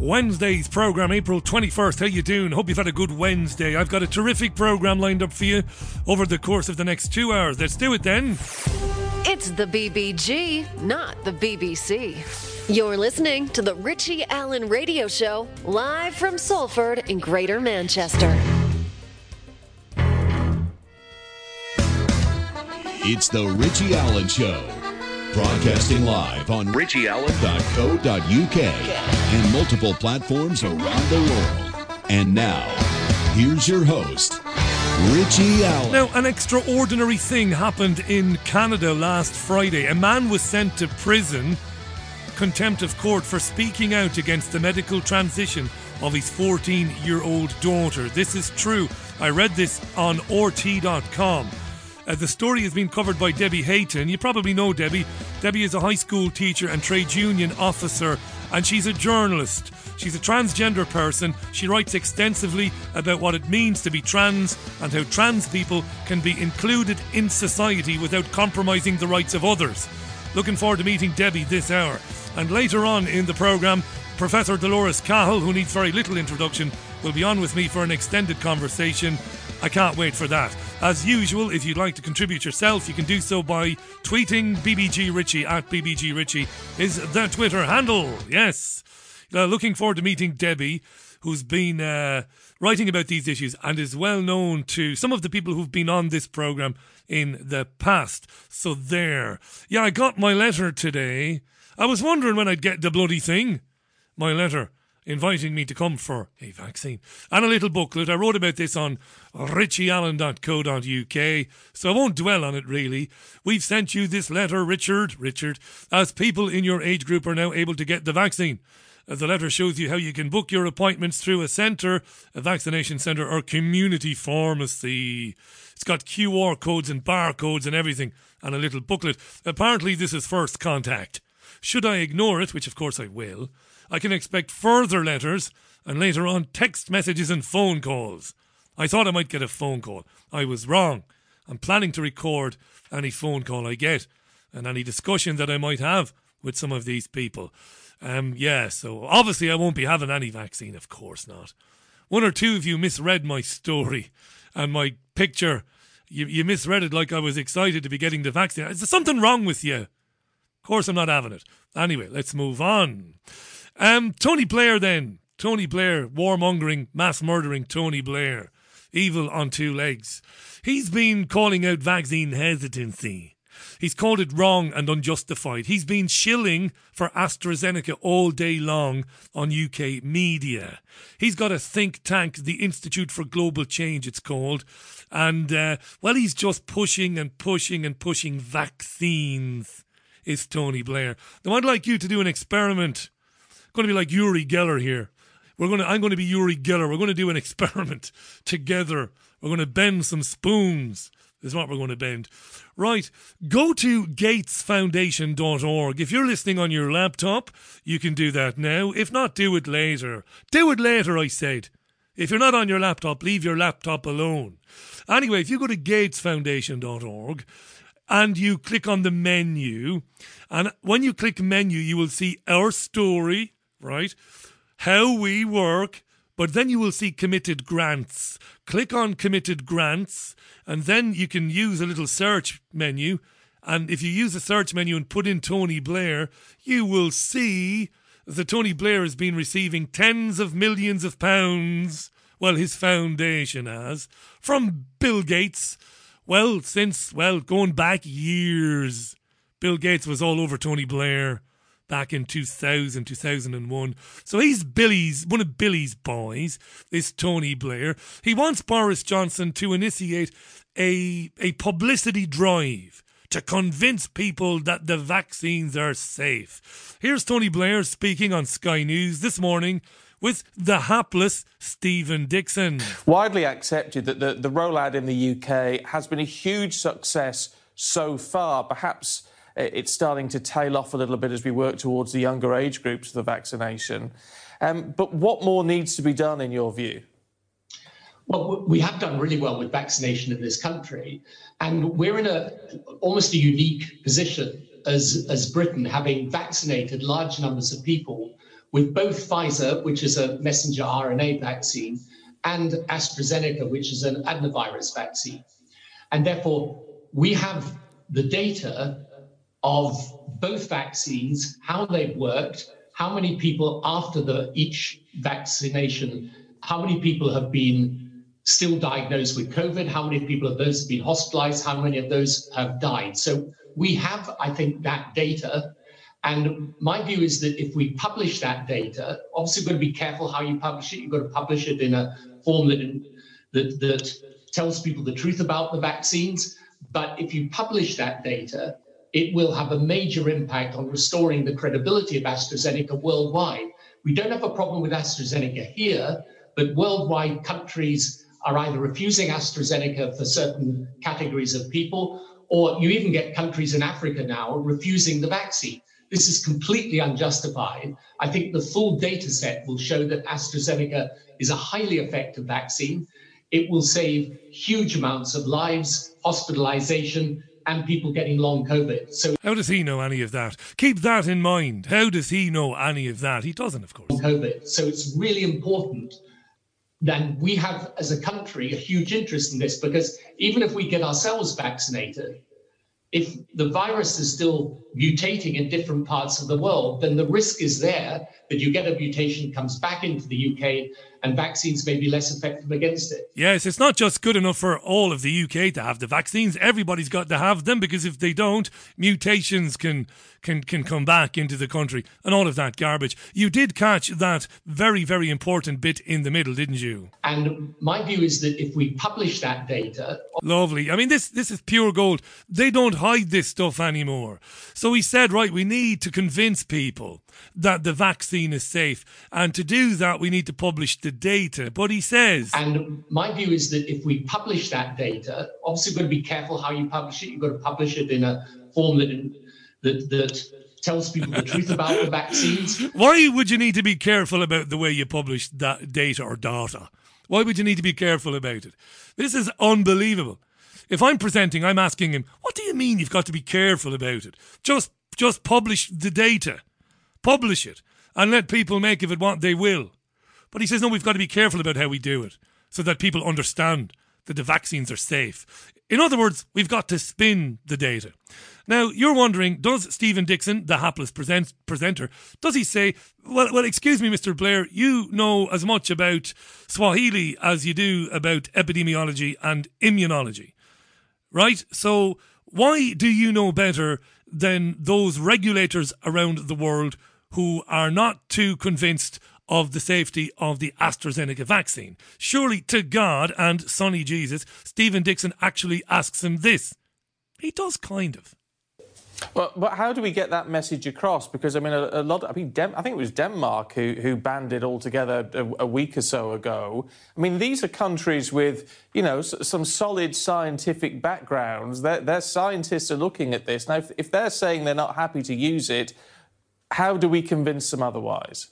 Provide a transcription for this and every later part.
Wednesday's program, April 21st. How you doing? Hope you've had a good Wednesday. I've got a terrific program lined up for you over the course of the next two hours. Let's do it then. It's the BBG, not the BBC. You're listening to the Richie Allen Radio Show, live from Salford in Greater Manchester. It's the Richie Allen Show. Broadcasting live on richieallen.co.uk and multiple platforms around the world. And now, here's your host, Richie Allen. Now, an extraordinary thing happened in Canada last Friday. A man was sent to prison, contempt of court, for speaking out against the medical transition of his 14 year old daughter. This is true. I read this on RT.com. Uh, the story has been covered by Debbie Hayton. You probably know Debbie. Debbie is a high school teacher and trade union officer, and she's a journalist. She's a transgender person. She writes extensively about what it means to be trans and how trans people can be included in society without compromising the rights of others. Looking forward to meeting Debbie this hour. And later on in the programme, Professor Dolores Cahill, who needs very little introduction, will be on with me for an extended conversation. I can't wait for that. As usual, if you'd like to contribute yourself, you can do so by tweeting BBG Richie at BBG Richie is the Twitter handle. Yes. Uh, looking forward to meeting Debbie, who's been uh, writing about these issues and is well known to some of the people who've been on this program in the past. So there. Yeah, I got my letter today. I was wondering when I'd get the bloody thing. My letter inviting me to come for a vaccine and a little booklet. I wrote about this on richieallen.co.uk, so I won't dwell on it really. We've sent you this letter, Richard, Richard, as people in your age group are now able to get the vaccine. Uh, The letter shows you how you can book your appointments through a centre, a vaccination centre, or community pharmacy. It's got QR codes and barcodes and everything, and a little booklet. Apparently, this is first contact. Should I ignore it, which of course I will, I can expect further letters and later on text messages and phone calls. I thought I might get a phone call. I was wrong. I'm planning to record any phone call I get and any discussion that I might have with some of these people. Um, yeah, so obviously I won't be having any vaccine, of course not. One or two of you misread my story and my picture. You, you misread it like I was excited to be getting the vaccine. Is there something wrong with you? Of course, I'm not having it. Anyway, let's move on. Um, Tony Blair, then. Tony Blair, warmongering, mass murdering Tony Blair. Evil on two legs. He's been calling out vaccine hesitancy. He's called it wrong and unjustified. He's been shilling for AstraZeneca all day long on UK media. He's got a think tank, the Institute for Global Change, it's called. And, uh, well, he's just pushing and pushing and pushing vaccines, is Tony Blair. Now, I'd like you to do an experiment. Going to be like Uri Geller here. We're going to, I'm going to be Uri Geller. We're going to do an experiment together. We're going to bend some spoons. This is what we're going to bend. Right. Go to gatesfoundation.org. If you're listening on your laptop, you can do that now. If not, do it later. Do it later, I said. If you're not on your laptop, leave your laptop alone. Anyway, if you go to gatesfoundation.org and you click on the menu, and when you click menu, you will see our story, right? How we work, but then you will see committed grants. Click on committed grants, and then you can use a little search menu. And if you use the search menu and put in Tony Blair, you will see that Tony Blair has been receiving tens of millions of pounds, well, his foundation has, from Bill Gates. Well, since, well, going back years. Bill Gates was all over Tony Blair back in 2000, 2001. So he's Billy's, one of Billy's boys, this Tony Blair. He wants Boris Johnson to initiate a, a publicity drive to convince people that the vaccines are safe. Here's Tony Blair speaking on Sky News this morning with the hapless Stephen Dixon. Widely accepted that the, the rollout in the UK has been a huge success so far. Perhaps it's starting to tail off a little bit as we work towards the younger age groups the vaccination. Um, but what more needs to be done in your view? Well, we have done really well with vaccination in this country, and we're in a almost a unique position as as Britain, having vaccinated large numbers of people with both Pfizer, which is a messenger RNA vaccine, and AstraZeneca, which is an adenovirus vaccine. And therefore, we have the data of both vaccines, how they've worked, how many people after the each vaccination, how many people have been still diagnosed with COVID, how many people of those have been hospitalized, how many of those have died. So we have, I think, that data. And my view is that if we publish that data, obviously, you've got to be careful how you publish it. You've got to publish it in a form that, that, that tells people the truth about the vaccines. But if you publish that data, it will have a major impact on restoring the credibility of AstraZeneca worldwide. We don't have a problem with AstraZeneca here, but worldwide countries are either refusing AstraZeneca for certain categories of people, or you even get countries in Africa now refusing the vaccine. This is completely unjustified. I think the full data set will show that AstraZeneca is a highly effective vaccine. It will save huge amounts of lives, hospitalization, and people getting long COVID. So how does he know any of that? Keep that in mind. How does he know any of that? He doesn't, of course. COVID. So it's really important then we have, as a country, a huge interest in this because even if we get ourselves vaccinated, if the virus is still mutating in different parts of the world, then the risk is there that you get a mutation, comes back into the UK, and vaccines may be less effective against it. Yes, it's not just good enough for all of the UK to have the vaccines. Everybody's got to have them because if they don't, mutations can can can come back into the country and all of that garbage. You did catch that very very important bit in the middle, didn't you? And my view is that if we publish that data, lovely. I mean this this is pure gold. They don't hide this stuff anymore. So he said, right, we need to convince people that the vaccine is safe. And to do that, we need to publish the data. But he says. And my view is that if we publish that data, obviously, you've got to be careful how you publish it. You've got to publish it in a form that, that, that tells people the truth about the vaccines. Why would you need to be careful about the way you publish that data or data? Why would you need to be careful about it? This is unbelievable. If I'm presenting, I'm asking him, what do you mean you've got to be careful about it? Just just publish the data. Publish it and let people make of it what they will. But he says, no, we've got to be careful about how we do it so that people understand that the vaccines are safe. In other words, we've got to spin the data. Now, you're wondering, does Stephen Dixon, the hapless present- presenter, does he say, well, well, excuse me, Mr. Blair, you know as much about Swahili as you do about epidemiology and immunology, right? So why do you know better than those regulators around the world who are not too convinced of the safety of the AstraZeneca vaccine. Surely to God and Sonny Jesus, Stephen Dixon actually asks him this. He does kind of. Well, but how do we get that message across? Because I mean, a, a lot. I mean, Dem- I think it was Denmark who, who banned it altogether a, a, week or so ago. I mean, these are countries with you know s- some solid scientific backgrounds. Their, their, scientists are looking at this now. If, if they're saying they're not happy to use it, how do we convince them otherwise?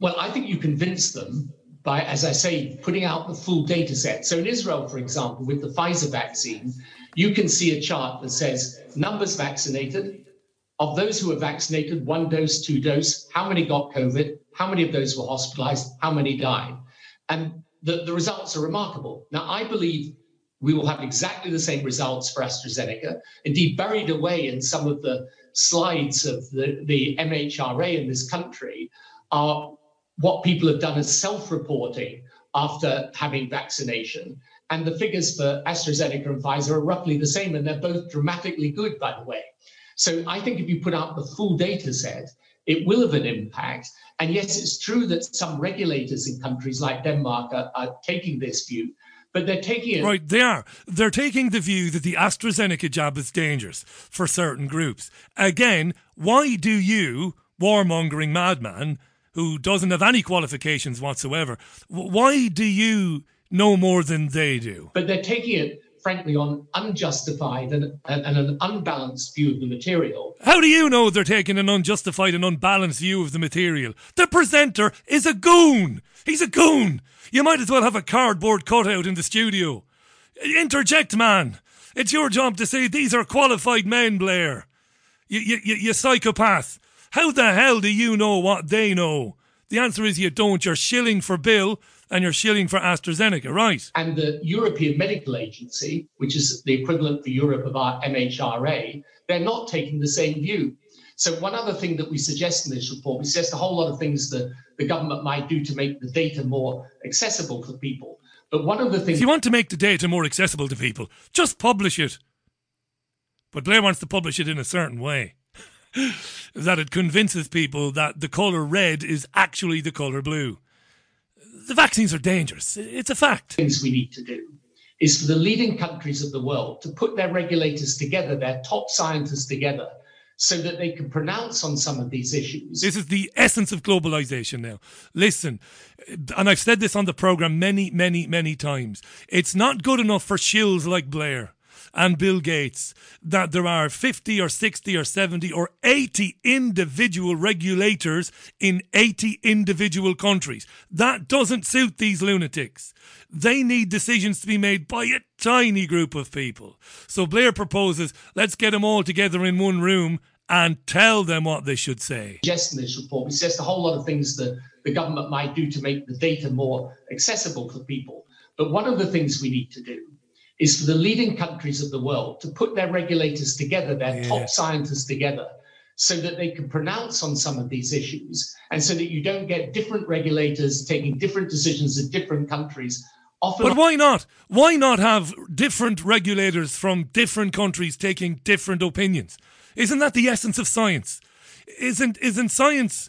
Well, I think you convince them by, as I say, putting out the full data set. So in Israel, for example, with the Pfizer vaccine, you can see a chart that says numbers vaccinated. Of those who were vaccinated, one dose, two dose, how many got COVID? How many of those were hospitalized? How many died? And the, the results are remarkable. Now, I believe we will have exactly the same results for AstraZeneca. Indeed, buried away in some of the slides of the, the MHRA in this country are what people have done as self-reporting after having vaccination. And the figures for AstraZeneca and Pfizer are roughly the same, and they're both dramatically good, by the way. So I think if you put out the full data set, it will have an impact. And yes, it's true that some regulators in countries like Denmark are, are taking this view, but they're taking it. Right, they are. They're taking the view that the AstraZeneca jab is dangerous for certain groups. Again, why do you, warmongering madman, who doesn't have any qualifications whatsoever, why do you know more than they do? But they're taking it frankly, on unjustified and, and, and, an unbalanced view of the material. How do you know they're taking an unjustified and unbalanced view of the material? The presenter is a goon! He's a goon! You might as well have a cardboard cutout in the studio. Interject, man! It's your job to say these are qualified men, Blair. You, you, you, you psychopath. How the hell do you know what they know? The answer is you don't. You're shilling for Bill and you're shilling for AstraZeneca, right? And the European Medical Agency, which is the equivalent for Europe of our MHRA, they're not taking the same view. So one other thing that we suggest in this report, we suggest a whole lot of things that the government might do to make the data more accessible for people. But one of the things If you want to make the data more accessible to people, just publish it. But Blair wants to publish it in a certain way. that it convinces people that the colour red is actually the colour blue. The vaccines are dangerous. It's a fact. things we need to do is for the leading countries of the world to put their regulators together, their top scientists together, so that they can pronounce on some of these issues. This is the essence of globalization now. Listen, and I've said this on the program many, many, many times. It's not good enough for shills like Blair and Bill Gates that there are 50 or 60 or 70 or 80 individual regulators in 80 individual countries. That doesn't suit these lunatics. They need decisions to be made by a tiny group of people. So Blair proposes let's get them all together in one room and tell them what they should say. suggest in this report. We suggest a whole lot of things that the government might do to make the data more accessible for people. But one of the things we need to do is for the leading countries of the world to put their regulators together, their Yeah. top scientists together, so that they can pronounce on some of these issues and so that you don't get different regulators taking different decisions in different countries. Often But why not? Why not have different regulators from different countries taking different opinions? Isn't that the essence of science? Isn't isn't science?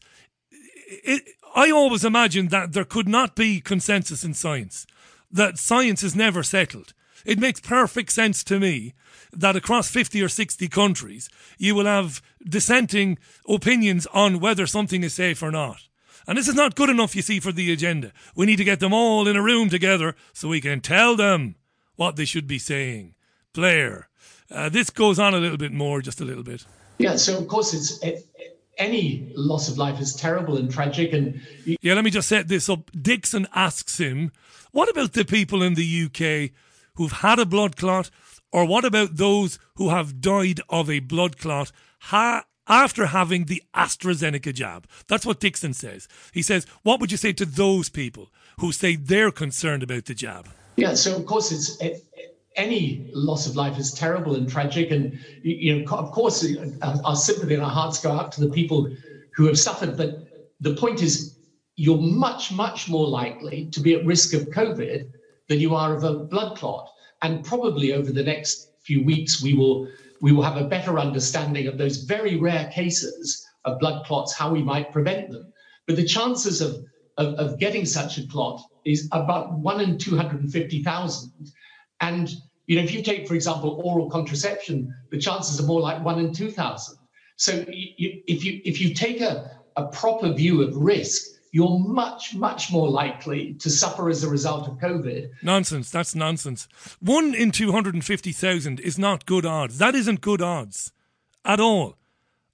It, I always imagined that there could not be consensus in science. That science is never settled. It makes perfect sense to me that across 50 or 60 countries, you will have dissenting opinions on whether something is safe or not. And this is not good enough, you see, for the agenda. We need to get them all in a room together so we can tell them what they should be saying. Blair, uh, this goes on a little bit more, just a little bit. yeah, so of course it's eh, any loss of life is terrible and tragic and Yeah, let me just set this up. Dixon asks him, what about the people in the UK who've had a blood clot, or what about those who have died of a blood clot ha- after having the AstraZeneca jab? That's what Dixon says. He says, what would you say to those people who say they're concerned about the jab? Yeah, so of course, it's eh, any loss of life is terrible and tragic, and you you know, of course, uh, our sympathy and our hearts go out to the people who have suffered. But the point is, you're much, much more likely to be at risk of COVID than you are of a blood clot, and probably over the next few weeks, we will we will have a better understanding of those very rare cases of blood clots, how we might prevent them. But the chances of of, of getting such a clot is about one in 250,000. And, you know, if you take, for example, oral contraception, the chances are more like one in 2,000. So you, if you if you take a, a proper view of risk, you're much, much more likely to suffer as a result of COVID Nonsense. That's nonsense. One in 250,000 is not good odds. That isn't good odds at all.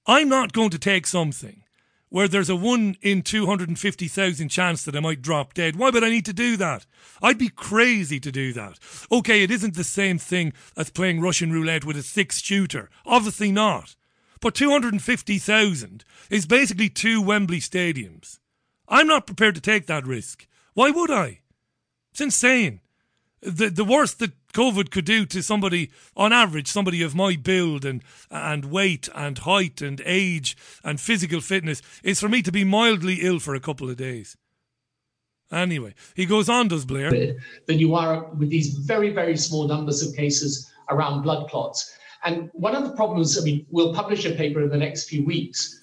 I'm not going to take something where there's a 1 in 250,000 chance that I might drop dead. Why would I need to do that? I'd be crazy to do that. Okay, it isn't the same thing as playing Russian roulette with a six shooter. Obviously not. But 250,000 is basically two Wembley stadiums. I'm not prepared to take that risk. Why would I? It's insane. The the worst that COVID could do to somebody, on average, somebody of my build and and weight and height and age and physical fitness, is for me to be mildly ill for a couple of days. Anyway, he goes on, does Blair? than you are with these very, very small numbers of cases around blood clots. And one of the problems, I mean, we'll publish a paper in the next few weeks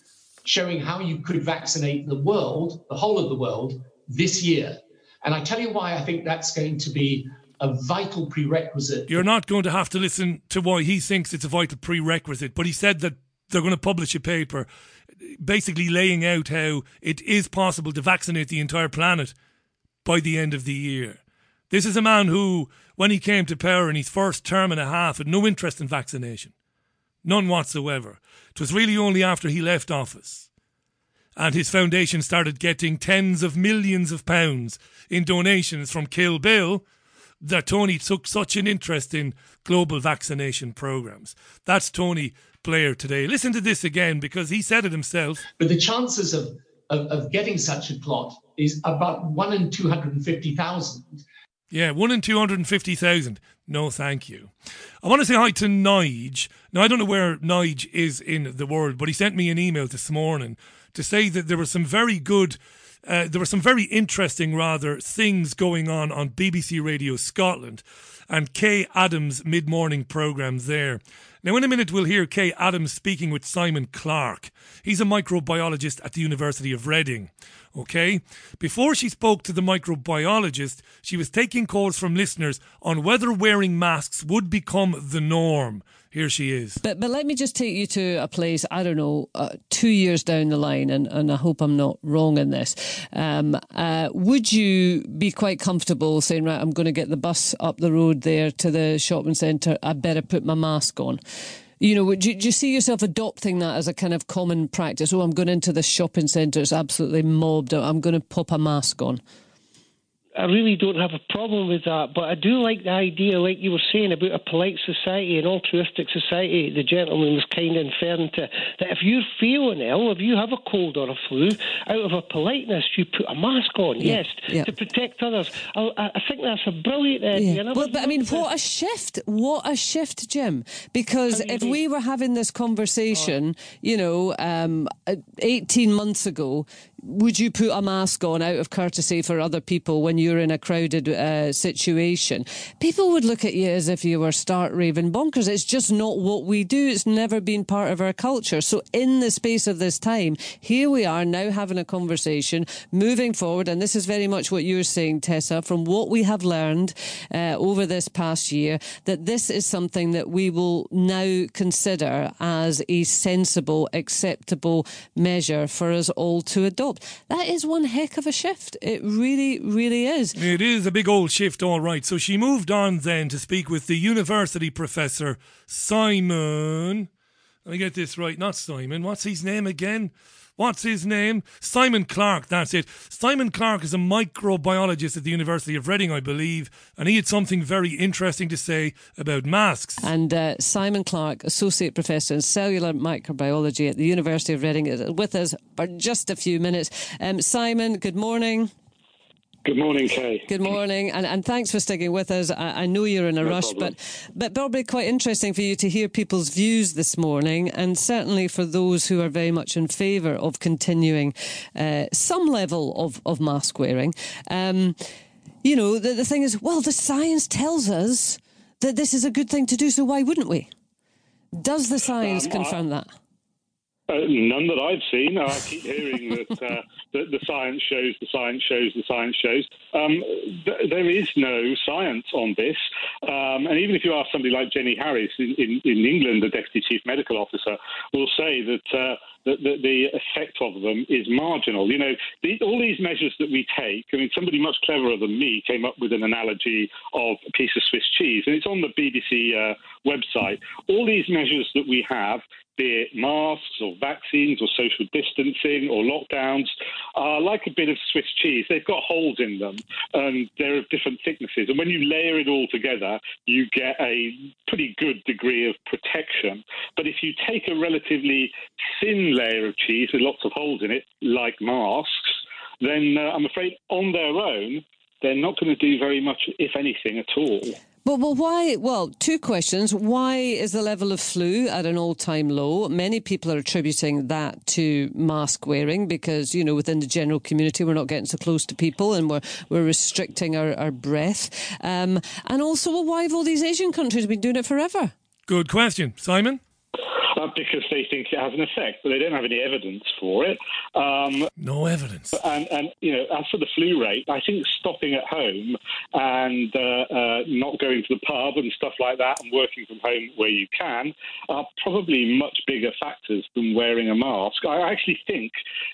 showing how you could vaccinate the world, the whole of the world, this year. And I tell you why I think that's going to be a vital prerequisite. You're not going to have to listen to why he thinks it's a vital prerequisite, but he said that they're going to publish a paper basically laying out how it is possible to vaccinate the entire planet by the end of the year. This is a man who, when he came to power in his first term and a half, had no interest in vaccination. None whatsoever. It was really only after he left office and his foundation started getting tens of millions of pounds in donations from Kill Bill that Tony took such an interest in global vaccination programs. That's Tony Blair today. Listen to this again because he said it himself. But the chances of, of, of getting such a clot is about one in 250,000. Yeah, one in 250,000. No, thank you. I want to say hi to Nige. Now, I don't know where Nige is in the world, but he sent me an email this morning to say that there were some very good, uh, there were some very interesting, rather, things going on on BBC Radio Scotland and Kay Adams' mid morning programmes there. Now, in a minute, we'll hear Kay Adams speaking with Simon Clarke. He's a microbiologist at the University of Reading. Okay? Before she spoke to the microbiologist, she was taking calls from listeners on whether wearing masks would become the norm. Here she is. But but let me just take you to a place I don't know uh, two years down the line, and, and I hope I'm not wrong in this. Um, uh, would you be quite comfortable saying, right, I'm going to get the bus up the road there to the shopping centre. I better put my mask on. You know, do, do you see yourself adopting that as a kind of common practice? Oh, I'm going into the shopping centre, it's absolutely mobbed. I'm going to pop a mask on. I really don't have a problem with that, but I do like the idea, like you were saying, about a polite society, an altruistic society. The gentleman was kind of inferring to that if you're feeling ill, if you have a cold or a flu, out of a politeness, you put a mask on, yeah, yes, yeah. to protect others. I, I, think that's a brilliant idea. Yeah. Well, but I mean, what a shift! What a shift, Jim! Because if we were having this conversation, oh. you know, um, 18 months ago, would you put a mask on out of courtesy for other people when you're in a crowded uh, situation? People would look at you as if you were start raving bonkers. It's just not what we do. It's never been part of our culture. So, in the space of this time, here we are now having a conversation, moving forward. And this is very much what you're saying, Tessa, from what we have learned uh, over this past year, that this is something that we will now consider as a sensible, acceptable measure for us all to adopt. That is one heck of a shift. It really, really is. It is a big old shift, all right. So she moved on then to speak with the university professor, Simon. Let me get this right. Not Simon. What's his name again? What's his name? Simon Clarke, that's it. Simon Clarke is a microbiologist at the University of Reading, I believe, and he had something very interesting to say about masks. And uh, Simon Clarke, Associate Professor in Cellular Microbiology at the University of Reading, is with us for just a few minutes. Um, Simon, good morning. Good morning, Kay. Good morning, and, and thanks for sticking with us. I, I know you're in a no rush, problem. but but probably quite interesting for you to hear people's views this morning, and certainly for those who are very much in favour of continuing uh, some level of, of mask wearing. Um, you know, the, the thing is, well, the science tells us that this is a good thing to do, so why wouldn't we? Does the science um, confirm that? Uh, none that I've seen. I keep hearing that, uh, the science shows, the science shows, the science shows. Um, th- there is no science on this. Um, and even if you ask somebody like Jenny Harries in, in, in, England, the Deputy Chief Medical Officer, will say that, uh, that the effect of them is marginal. You know, the, all these measures that we take, I mean, somebody much cleverer than me came up with an analogy of a piece of Swiss cheese, and it's on the BBC uh, website. All these measures that we have be it masks or vaccines or social distancing or lockdowns, are like a bit of Swiss cheese. They've got holes in them and they're of different thicknesses. And when you layer it all together, you get a pretty good degree of protection. But if you take a relatively thin layer of cheese with lots of holes in it, like masks, then uh, I'm afraid on their own, they're not going to do very much, if anything, at all. But well, why? Well, two questions. Why is the level of flu at an all-time low? Many people are attributing that to mask wearing because you know within the general community we're not getting so close to people and we're we're restricting our, our breath. Um, and also, well, why have all these Asian countries been doing it forever? Good question, Simon uh, because they think it has an effect, but they don't have any evidence for it. Um, no evidence. And, and, you know, as for the flu rate, I think stopping at home and uh, uh, not going to the pub and stuff like that, and working from home where you can, are probably much bigger factors than wearing a mask. I actually think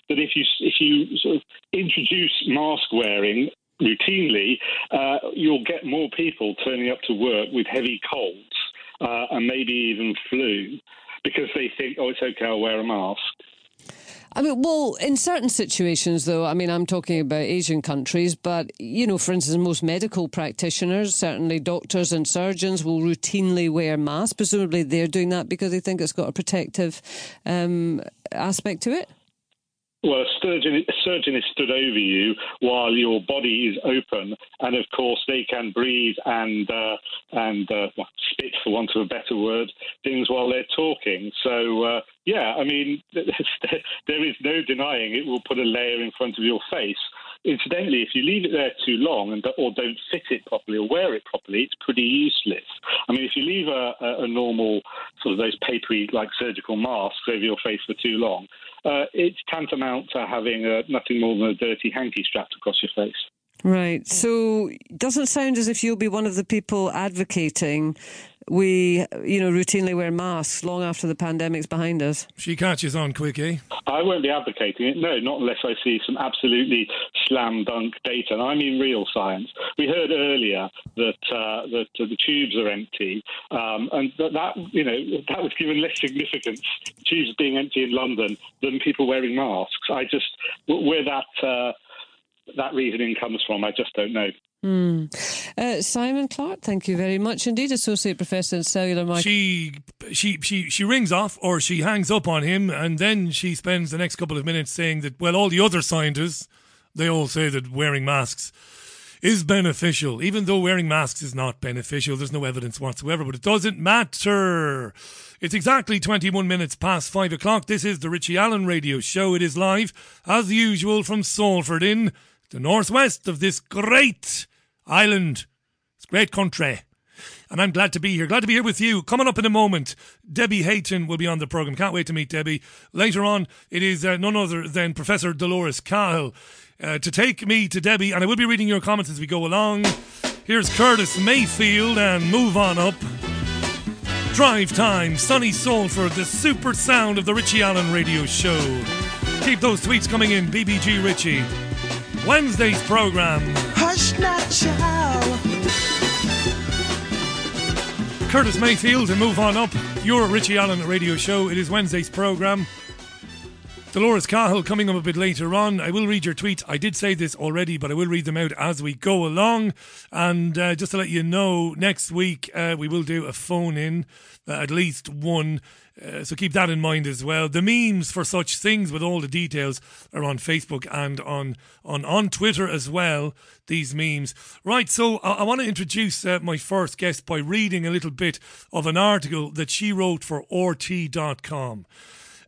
that if you if you sort of introduce mask wearing routinely, uh, you'll get more people turning up to work with heavy colds uh, and maybe even flu because they think, oh, it's okay, I'll wear a mask. I mean, well, in certain situations, though, I mean, I'm talking about Asian countries, but, you know, for instance, most medical practitioners, certainly doctors and surgeons, will routinely wear masks. Presumably they're doing that because they think it's got a protective um, aspect to it. Well, a surgeon, a surgeon is stood over you while your body is open, and of course they can breathe and uh, and uh, spit, for want of a better word, things while they're talking. So uh, yeah, I mean, there is no denying it will put a layer in front of your face. Incidentally, if you leave it there too long and or don't fit it properly or wear it properly, it's pretty useless. I mean, if you leave a, a normal sort of those papery like surgical masks over your face for too long, uh, it's tantamount to having a, nothing more than a dirty hanky strapped across your face. Right. So, doesn't sound as if you'll be one of the people advocating we, you know, routinely wear masks long after the pandemic's behind us. She catches on quick, eh? I won't be advocating it. No, not unless I see some absolutely slam dunk data. And I mean real science. We heard earlier that uh, that uh, the tubes are empty, um, and that, that you know that was given less significance, tubes being empty in London, than people wearing masks. I just where that. Uh, that reasoning comes from, I just don't know. Mm. Uh, Simon Clarke, thank you very much indeed, Associate Professor in Cellular Marketing. She, she, she, she rings off or she hangs up on him, and then she spends the next couple of minutes saying that, well, all the other scientists, they all say that wearing masks is beneficial, even though wearing masks is not beneficial. There's no evidence whatsoever, but it doesn't matter. It's exactly 21 minutes past 5 o'clock. This is the Richie Allen Radio Show. It is live, as usual, from Salford in the northwest of this great island. It's great country. And I'm glad to be here. Glad to be here with you. Coming up in a moment, Debbie Hayton will be on the programme. Can't wait to meet Debbie. Later on, it is uh, none other than Professor Dolores Cahill uh, to take me to Debbie. And I will be reading your comments as we go along. Here's Curtis Mayfield and Move On Up. Drive Time, Sunny Salford, the super sound of the Richie Allen radio show. Keep those tweets coming in, BBG Richie. Wednesday's program. Hush not, child. Curtis Mayfield and move on up. Your Richie Allen radio show. It is Wednesday's program. Dolores Cahill coming up a bit later on. I will read your tweets. I did say this already, but I will read them out as we go along. And uh, just to let you know, next week uh, we will do a phone in, uh, at least one. Uh, so keep that in mind as well. The memes for such things with all the details are on Facebook and on on on Twitter as well. These memes, right? So I, I want to introduce uh, my first guest by reading a little bit of an article that she wrote for RT.com.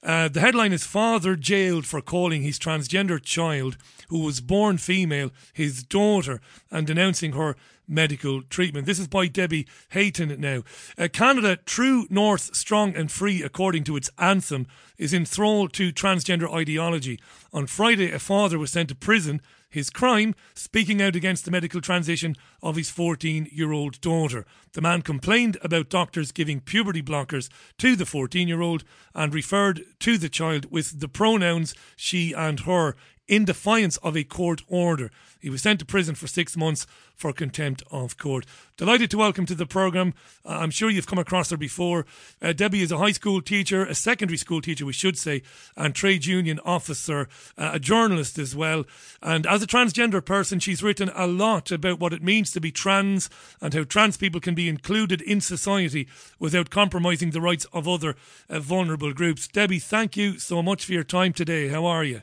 Uh, the headline is Father jailed for calling his transgender child, who was born female, his daughter, and denouncing her medical treatment. This is by Debbie Hayton now. Uh, Canada, true, north, strong, and free, according to its anthem, is enthralled to transgender ideology. On Friday, a father was sent to prison. His crime, speaking out against the medical transition of his 14 year old daughter. The man complained about doctors giving puberty blockers to the 14 year old and referred to the child with the pronouns she and her in defiance of a court order. He was sent to prison for six months for contempt of court. Delighted to welcome to the programme. Uh, I'm sure you've come across her before. Uh, Debbie is a high school teacher, a secondary school teacher, we should say, and trade union officer, uh, a journalist as well. And as a transgender person, she's written a lot about what it means to be trans and how trans people can be included in society without compromising the rights of other uh, vulnerable groups. Debbie, thank you so much for your time today. How are you?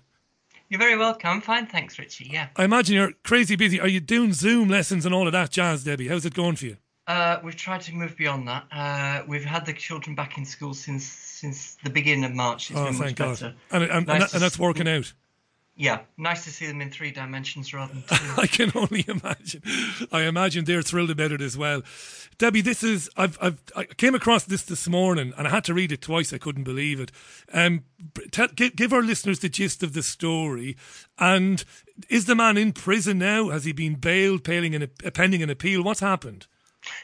You're very welcome. Fine, thanks, Richie. Yeah. I imagine you're crazy busy. Are you doing Zoom lessons and all of that jazz, Debbie? How's it going for you? Uh, we've tried to move beyond that. Uh, we've had the children back in school since since the beginning of March. It's oh, been thank much God. better. And, and, nice and, and that's working out. Yeah, nice to see them in three dimensions rather than two. I can only imagine. I imagine they're thrilled about it as well. Debbie, this is I've I've I came across this this morning and I had to read it twice. I couldn't believe it. Um, tell, give, give our listeners the gist of the story. And is the man in prison now? Has he been bailed, pending an, pending an appeal? What's happened?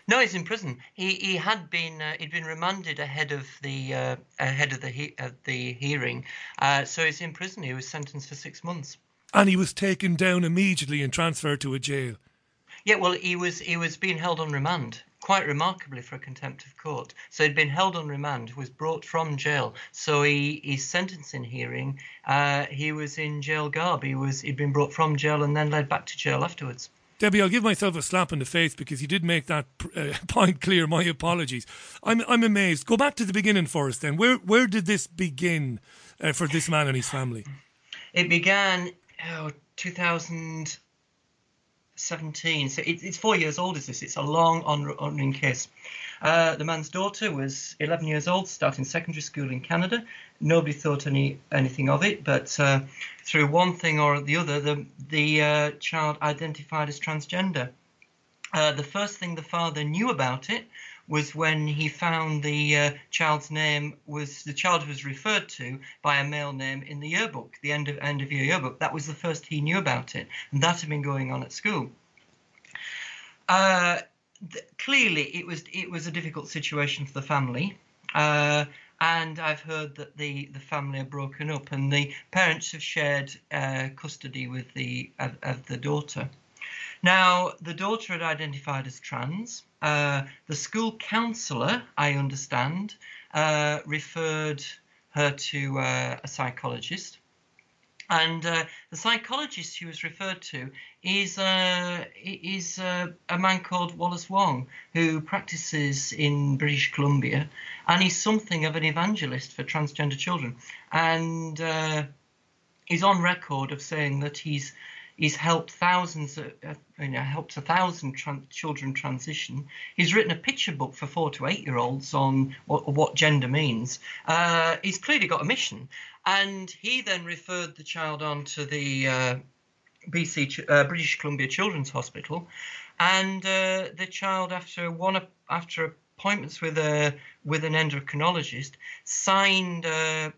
No, he's in prison. He he had been uh, he'd been remanded ahead of the uh, ahead of the he, uh, the hearing, uh, so he's in prison. He was sentenced for six months. And he was taken down immediately and transferred to a jail. Yeah, well, he was he was being held on remand quite remarkably for a contempt of court. So he'd been held on remand, was brought from jail. So he his sentencing hearing, uh, he was in jail garb. He was he'd been brought from jail and then led back to jail afterwards. Debbie, I'll give myself a slap in the face because you did make that uh, point clear. My apologies. I'm I'm amazed. Go back to the beginning for us. Then, where where did this begin uh, for this man and his family? It began oh, 2000. 17. So it, it's four years old, is this? It's a long on case. Uh, the man's daughter was 11 years old, starting secondary school in Canada. Nobody thought any anything of it, but uh, through one thing or the other, the the uh, child identified as transgender. Uh, the first thing the father knew about it was when he found the uh, child's name was the child was referred to by a male name in the yearbook, the end of end of year yearbook. That was the first he knew about it, and that had been going on at school. Uh, th- clearly, it was it was a difficult situation for the family. Uh, and I've heard that the, the family are broken up, and the parents have shared uh, custody with the of, of the daughter. Now, the daughter had identified as trans. Uh, the school counsellor, I understand, uh, referred her to uh, a psychologist. And uh, the psychologist he was referred to is uh, is uh, a man called Wallace Wong, who practices in British Columbia, and he's something of an evangelist for transgender children. And uh, he's on record of saying that he's He's helped thousands, of, uh, you know, helped a thousand children transition. He's written a picture book for four to eight year olds on what, what gender means. Uh, he's clearly got a mission, and he then referred the child on to the uh, BC uh, British Columbia Children's Hospital, and uh, the child, after one after appointments with a with an endocrinologist, signed uh,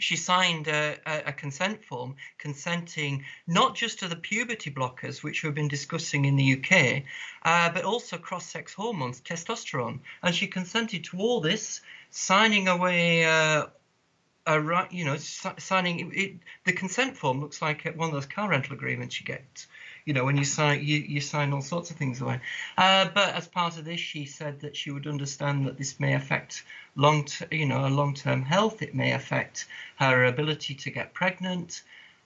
she signed a, a, consent form consenting not just to the puberty blockers, which we've been discussing in the UK, uh, but also cross sex hormones, testosterone. And she consented to all this, signing away. Uh, a you know, signing it, the consent form looks like one of those car rental agreements you get you know, when you sign, you, you sign all sorts of things away. Uh, but as part of this, she said that she would understand that this may affect long, t- you know, a long-term health. It may affect her ability to get pregnant.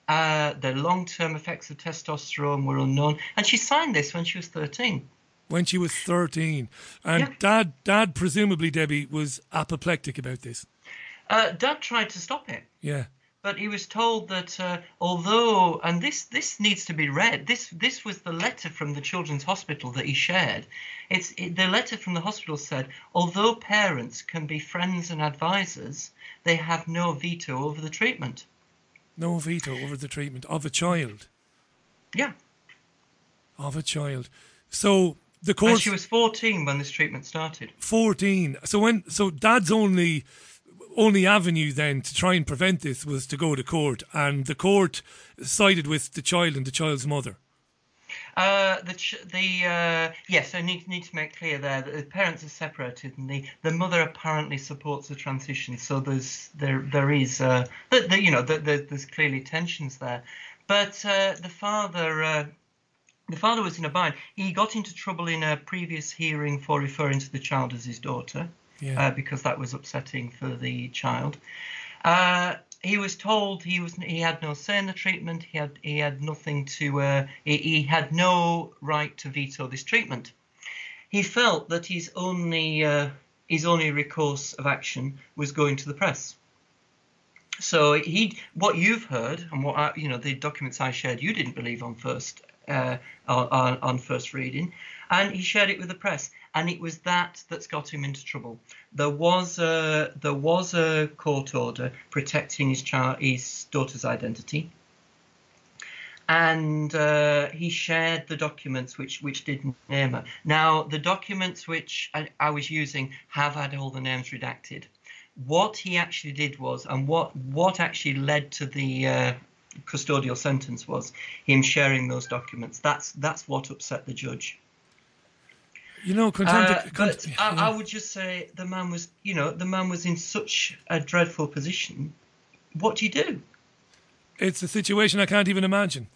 Uh, the long-term effects of testosterone were unknown, and she signed this when she was 13 when she was 13. And yeah. dad, dad, presumably, Debbie, was apoplectic about this. Uh, dad tried to stop it. Yeah but he was told that uh, although and this this needs to be read this this was the letter from the children's hospital that he shared. It's it, the letter from the hospital said although parents can be friends and advisors they have no veto over the treatment. No veto over the treatment of a child? Yeah. Of a child. So the course and she was 14 when this treatment started. 14 so when so dad's only only avenue then to try and prevent this was to go to court, and the court sided with the child and the child's mother. Uh, the the uh, yes, I need need to make clear there that the parents are separated, and the, the mother apparently supports the transition. So there's there there is uh, the, the, you know the, the, there's clearly tensions there, but uh, the father. Uh, the father was in a bind. He got into trouble in a previous hearing for referring to the child as his daughter yeah. uh, because that was upsetting for the child. Uh, he was told he was he had no say in the treatment. He had he had nothing to uh, he, he, had no right to veto this treatment. He felt that his only uh, his only recourse of action was going to the press. So he what you've heard and what I, you know the documents I shared you didn't believe on first uh, on, on first reading, and he shared it with the press and it was that that's got him into trouble. There was a there was a court order protecting his child, his daughter's identity, and uh, he shared the documents which which didn't name her. Now the documents which I, I was using have had all the names redacted. What he actually did was, and what what actually led to the uh, custodial sentence was him sharing those documents. That's that's what upset the judge. You know, contempt- uh, but yeah. I, I, would just say the man was, you know, the man was in such a dreadful position. What do you do? It's a situation I can't even imagine,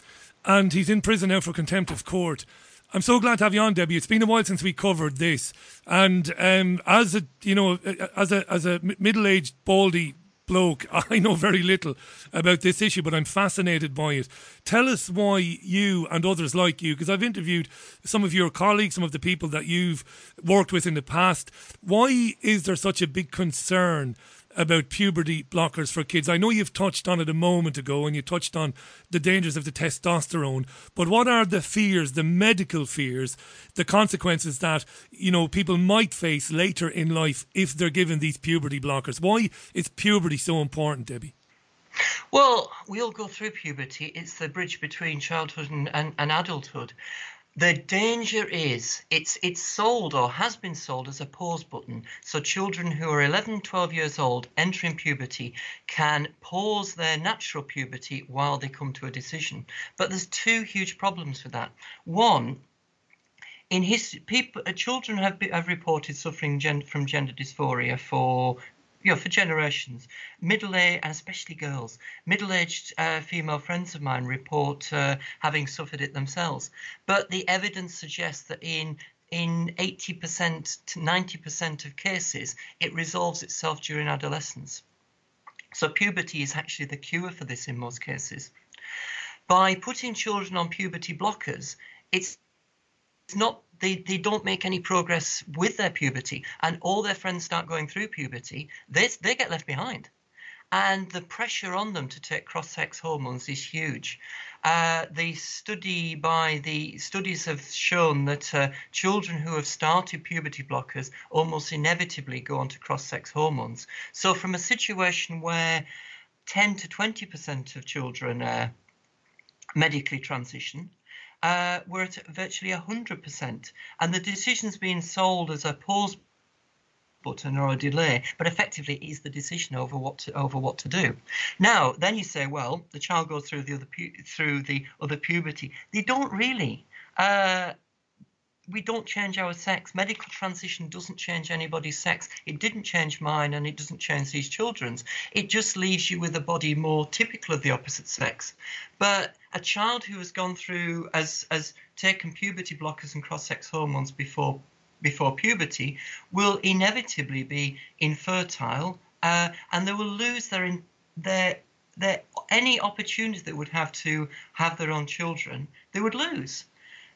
and he's in prison now for contempt of court. I'm so glad to have you on, Debbie. It's been a while since we covered this, and um, as a you know, as a as a middle-aged baldy bloke, I know very little about this issue, but I'm fascinated by it. Tell us why you and others like you, because I've interviewed some of your colleagues, some of the people that you've worked with in the past. Why is there such a big concern about puberty blockers for kids. I know you've touched on it a moment ago and you touched on the dangers of the testosterone, but what are the fears, the medical fears, the consequences that, you know, people might face later in life if they're given these puberty blockers? Why is puberty so important, Debbie? Well, we all go through puberty. It's the bridge between childhood and, and, and adulthood. The danger is it's it's sold or has been sold as a pause button. So children who are 11, 12 years old entering puberty can pause their natural puberty while they come to a decision. But there's two huge problems with that. One, in his people, children have, have reported suffering gen, from gender dysphoria for you know, for generations. Middle aged, and especially girls, middle aged uh, female friends of mine report uh, having suffered it themselves. But the evidence suggests that in in 80% to 90% of cases, it resolves itself during adolescence. So puberty is actually the cure for this in most cases. By putting children on puberty blockers, it's it's not they, they don't make any progress with their puberty and all their friends start going through puberty they, they get left behind and the pressure on them to take cross-sex hormones is huge. Uh, the study by the studies have shown that uh, children who have started puberty blockers almost inevitably go on to cross-sex hormones. So from a situation where 10 to 20 percent of children uh, medically transition uh, we're at virtually 100%. And the decision's being sold as a pause button or a delay, but effectively it is the decision over what to, over what to do. Now, then you say, well, the child goes through the other through the other puberty. They don't really. Uh, we don't change our sex. Medical transition doesn't change anybody's sex. It didn't change mine and it doesn't change these children's. It just leaves you with a body more typical of the opposite sex. But a child who has gone through, as, as taken puberty blockers and cross sex hormones before, before puberty, will inevitably be infertile uh, and they will lose their, in, their, their, any opportunity they would have to have their own children, they would lose.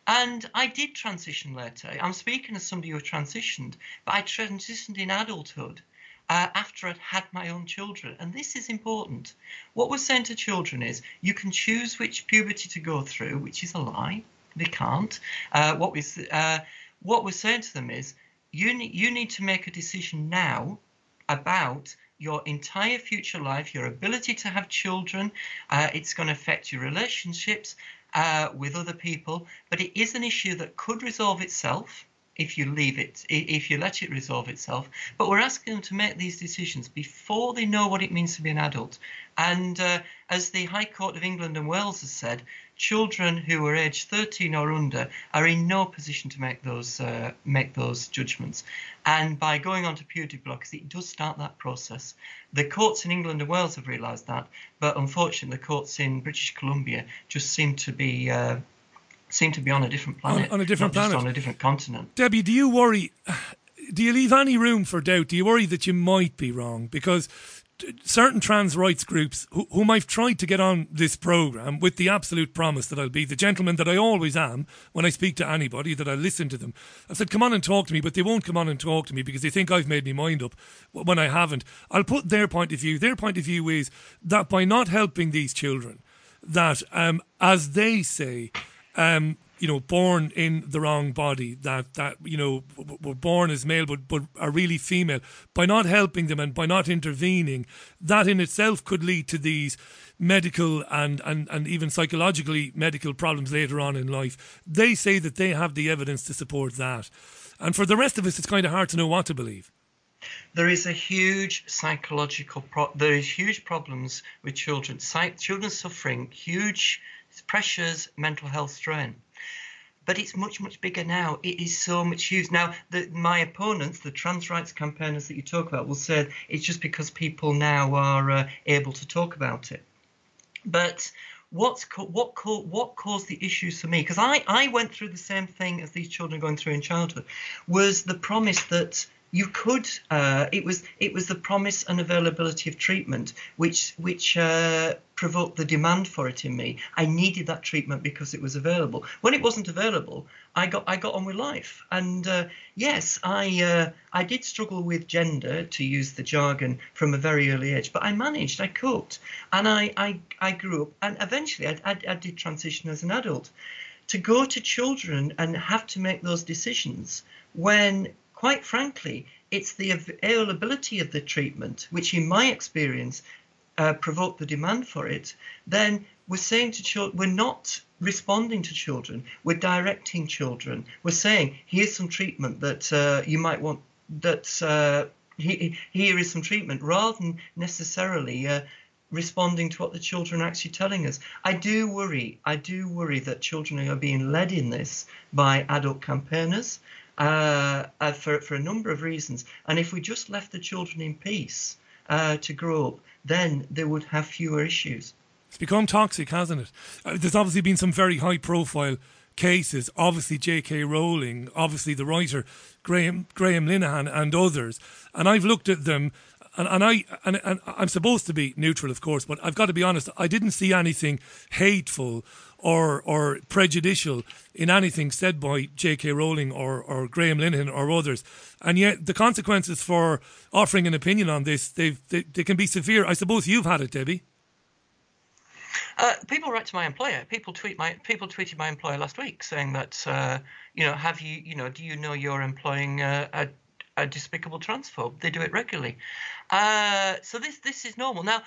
And I did transition later. I'm speaking as somebody who transitioned, but I transitioned in adulthood uh, after I'd had my own children. And this is important. What we're saying to children is you can choose which puberty to go through, which is a lie. They can't. Uh, what, we, uh, what we're saying to them is you, ne- you need to make a decision now about your entire future life, your ability to have children. Uh, it's going to affect your relationships uh, with other people, but it is an issue that could resolve itself if you leave it, if you let it resolve itself. But we're asking them to make these decisions before they know what it means to be an adult. And uh, as the High Court of England and Wales has said, children who are aged 13 or under are in no position to make those uh, make those judgments. And by going on to puberty blockers, it does start that process. The courts in England and Wales have realised that, but unfortunately, the courts in British Columbia just seem to be uh, seem to be on a different planet. On, on a different planet. on a different continent. Debbie, do you worry? Do you leave any room for doubt? Do you worry that you might be wrong? Because certain trans rights groups who, whom I've tried to get on this program with the absolute promise that I'll be the gentleman that I always am when I speak to anybody, that I listen to them. I said, come on and talk to me, but they won't come on and talk to me because they think I've made my mind up when I haven't. I'll put their point of view. Their point of view is that by not helping these children, that um, as they say, um, you know, born in the wrong body, that, that you know, were born as male but, but are really female, by not helping them and by not intervening, that in itself could lead to these medical and, and, and even psychologically medical problems later on in life. They say that they have the evidence to support that. And for the rest of us, it's kind of hard to know what to believe. There is a huge psychological pro- there is huge problems with children. Psych- children suffering huge pressures, mental health strain. But it's much, much bigger now. It is so much used. Now, the, my opponents, the trans rights campaigners that you talk about, will say it's just because people now are uh, able to talk about it. But what's co- what co- what caused the issues for me because I I went through the same thing as these children going through in childhood was the promise that you could uh, it was it was the promise and availability of treatment which which uh, provoked the demand for it in me. I needed that treatment because it was available. When it wasn't available i got i got on with life. And uh, yes i uh, i did struggle with gender to use the jargon from a very early age but i managed i coped and i i, I grew up and eventually I, I, I did transition as an adult. To go to children and have to make those decisions when quite frankly, it's the availability of the treatment, which in my experience uh, provoked the demand for it, then we're saying to children, we're not responding to children, we're directing children. We're saying, here's some treatment that uh, you might want, that uh, he, here is some treatment, rather than necessarily uh, responding to what the children are actually telling us. I do worry, I do worry that children are being led in this by adult campaigners uh, uh, for, for a number of reasons. And if we just left the children in peace uh, to grow up, then they would have fewer issues. It's become toxic, hasn't it? Uh, there's obviously been some very high profile cases. Obviously, J.K. Rowling, obviously the writer Graham Graham Linehan, and others. And I've looked at them, and, and I and, and I'm supposed to be neutral, of course, but I've got to be honest. I didn't see anything hateful or or prejudicial in anything said by J.K. Rowling or, or Graham Linehan or others. And yet the consequences for offering an opinion on this, they they can be severe. I suppose you've had it, Debbie. Uh, people write to my employer. People tweet my people tweeted my employer last week saying that uh, you know have you you know do you know you're employing a, a, a despicable transphobe? They do it regularly. Uh, so this this is normal now.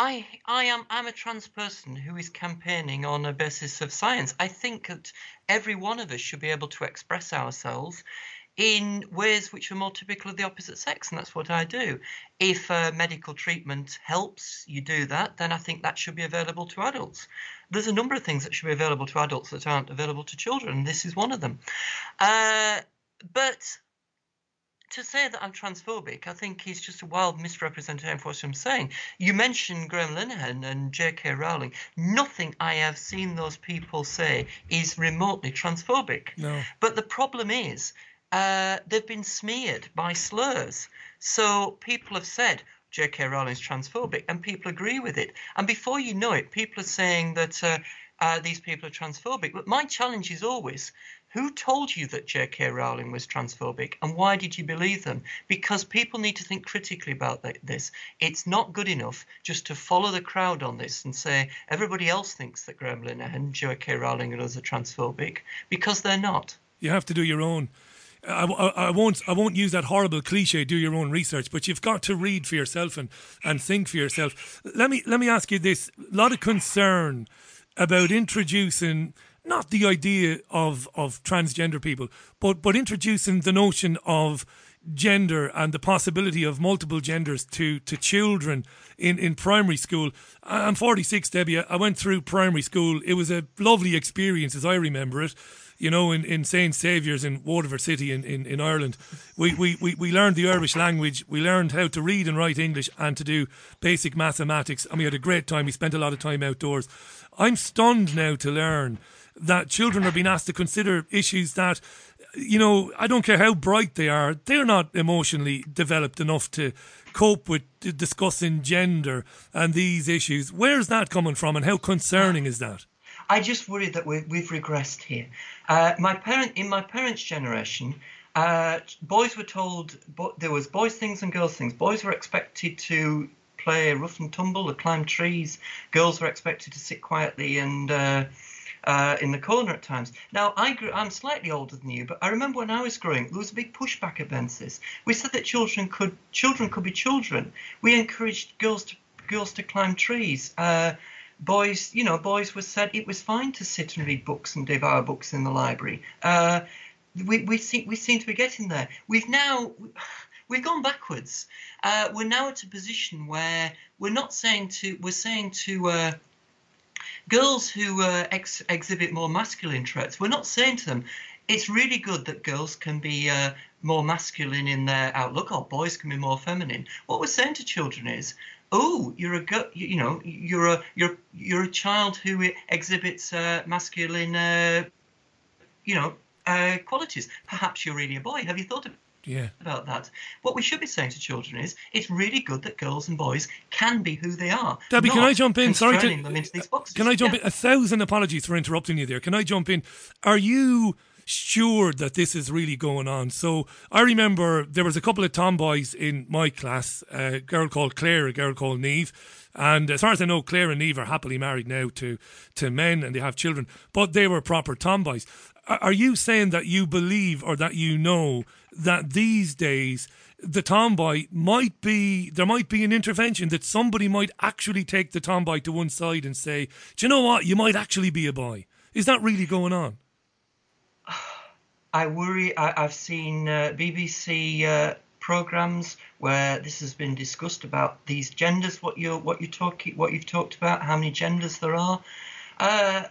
I I am I'm a trans person who is campaigning on a basis of science. I think that every one of us should be able to express ourselves in ways which are more typical of the opposite sex, and that's what I do. If uh, medical treatment helps you do that, then I think that should be available to adults. There's a number of things that should be available to adults that aren't available to children. This is one of them. Uh, but to say that I'm transphobic, I think is just a wild misrepresentation of what I'm saying. You mentioned Graham Linehan and J.K. Rowling. Nothing I have seen those people say is remotely transphobic. No. But the problem is, uh, they've been smeared by slurs. So people have said, J.K. Rowling is transphobic, and people agree with it. And before you know it, people are saying that uh, uh, these people are transphobic. But my challenge is always who told you that J.K. Rowling was transphobic and why did you believe them? Because people need to think critically about this. It's not good enough just to follow the crowd on this and say everybody else thinks that Graham and J.K. Rowling and others are transphobic because they're not. You have to do your own. I, I, I, won't I won't use that horrible cliche do your own research but you've got to read for yourself and, and think for yourself let me let me ask you this a lot of concern about introducing not the idea of of transgender people, but but introducing the notion of gender and the possibility of multiple genders to to children in in primary school. I'm 46, Debbie. I went through primary school. It was a lovely experience as I remember it. You know, in, in St. Saviour's in Waterford City in, in, in Ireland, we, we, we, we learned the Irish language. We learned how to read and write English and to do basic mathematics. And we had a great time. We spent a lot of time outdoors. I'm stunned now to learn that children are being asked to consider issues that you know, I don't care how bright they are, they're not emotionally developed enough to cope with discussing gender and these issues. Where's that coming from and how concerning is that? I just worry that we, have regressed here. Uh, my parent, in my parents' generation, uh, boys were told bo- there was boys things and girls things. Boys were expected to play rough and tumble, or climb trees. Girls were expected to sit quietly and uh, uh, in the corner at times. Now, I grew, I'm slightly older than you, but I remember when I was growing, there was a big pushback against this. We said that children could children could be children. We encouraged girls to girls to climb trees. Uh, boys, you know, boys were said it was fine to sit and read books and devour books in the library. Uh, we we seem we seem to be getting there. We've now we've gone backwards. Uh, we're now at a position where we're not saying to we're saying to uh, girls who uh, ex- exhibit more masculine traits, we're not saying to them, it's really good that girls can be uh, more masculine in their outlook or boys can be more feminine. What we're saying to children is, oh, you're a go- you know, you're a you're you're a child who exhibits uh, masculine, uh, you know, uh, qualities. Perhaps you're really a boy. Have you thought of yeah. about that. What we should be saying to children is it's really good that girls and boys can be who they are. Debbie, can I jump in? Sorry to them into these boxes. Can I jump yeah. in? A thousand apologies for interrupting you there. Can I jump in? Are you sure that this is really going on? So I remember there was a couple of tomboys in my class, a girl called Claire, a girl called Neve. And as far as I know, Claire and Neve are happily married now to, to men and they have children, but they were proper tomboys. Are you saying that you believe or that you know that these days the tomboy might be there might be an intervention that somebody might actually take the tomboy to one side and say, "Do you know what? You might actually be a boy." Is that really going on? I worry. I, have seen uh, BBC uh, programs where this has been discussed about these genders. What you're what you talk what you've talked about, how many genders there are. Uh,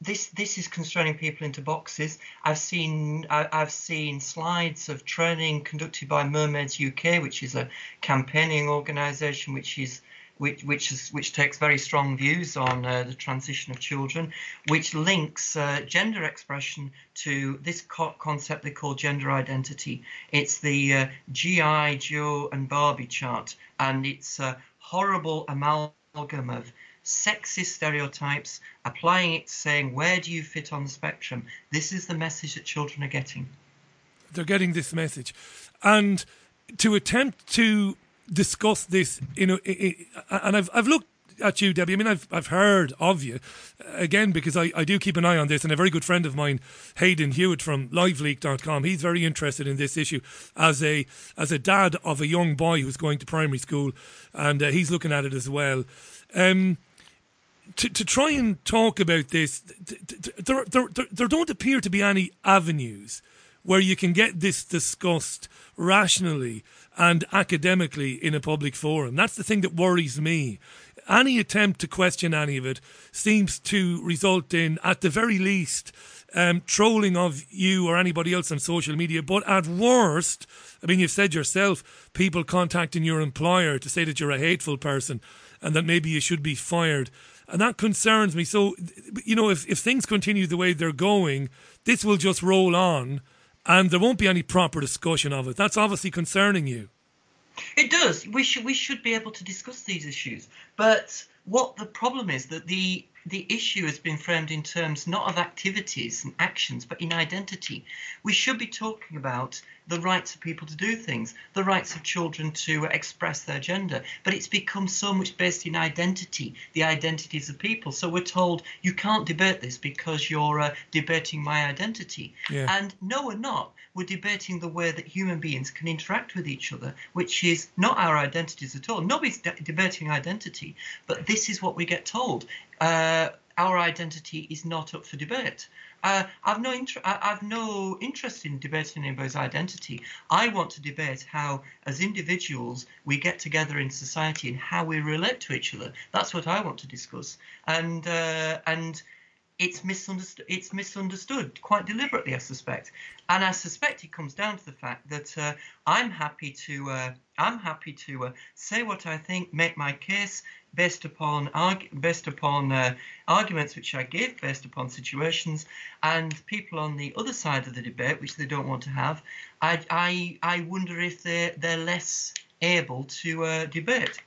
this this is constraining people into boxes. I've seen I, have seen slides of training conducted by Mermaids UK, which is a campaigning organisation which is which which is which takes very strong views on uh, the transition of children, which links uh, gender expression to this co- concept they call gender identity. It's the uh, GI Joe and Barbie chart, and it's a horrible amalgam of sexist stereotypes, applying it saying, where do you fit on the spectrum? This is the message that children are getting. They're getting this message. And to attempt to discuss this, you know, and I've, I've looked at you, Debbie. I mean, I've I've heard of you again because I, I do keep an eye on this, and a very good friend of mine, Hayden Hewitt from LiveLeak.com, he's very interested in this issue as a as a dad of a young boy who's going to primary school, and uh, he's looking at it as well. Um, to, to try and talk about this, there, there, there, there don't appear to be any avenues where you can get this discussed rationally and academically in a public forum. That's the thing that worries me. Any attempt to question any of it seems to result in, at the very least, um, trolling of you or anybody else on social media. But at worst, I mean, you've said yourself, people contacting your employer to say that you're a hateful person and that maybe you should be fired and that concerns me. So, you know, if, if things continue the way they're going, this will just roll on and there won't be any proper discussion of it. That's obviously concerning you. It does. We should we should be able to discuss these issues. But what the problem is that the the issue has been framed in terms not of activities and actions, but in identity. We should be talking about the rights of people to do things, the rights of children to express their gender. But it's become so much based in identity, the identities of people. So we're told you can't debate this because you're uh, debating my identity. Yeah. And no, we're not. We're debating the way that human beings can interact with each other, which is not our identities at all. Nobody's de- debating identity, but this is what we get told. Uh, our identity is not up for debate. Uh, I've no inter- I've no interest in debating anybody's identity. I want to debate how, as individuals, we get together in society and how we relate to each other. That's what I want to discuss. And uh, and it's misunderstood. It's misunderstood quite deliberately, I suspect. And I suspect it comes down to the fact that uh, I'm happy to uh, I'm happy to uh, say what I think, make my case, based upon arg- based upon uh, arguments which I give, based upon situations, and people on the other side of the debate, which they don't want to have, I I, I wonder if they they're less able to uh, debate.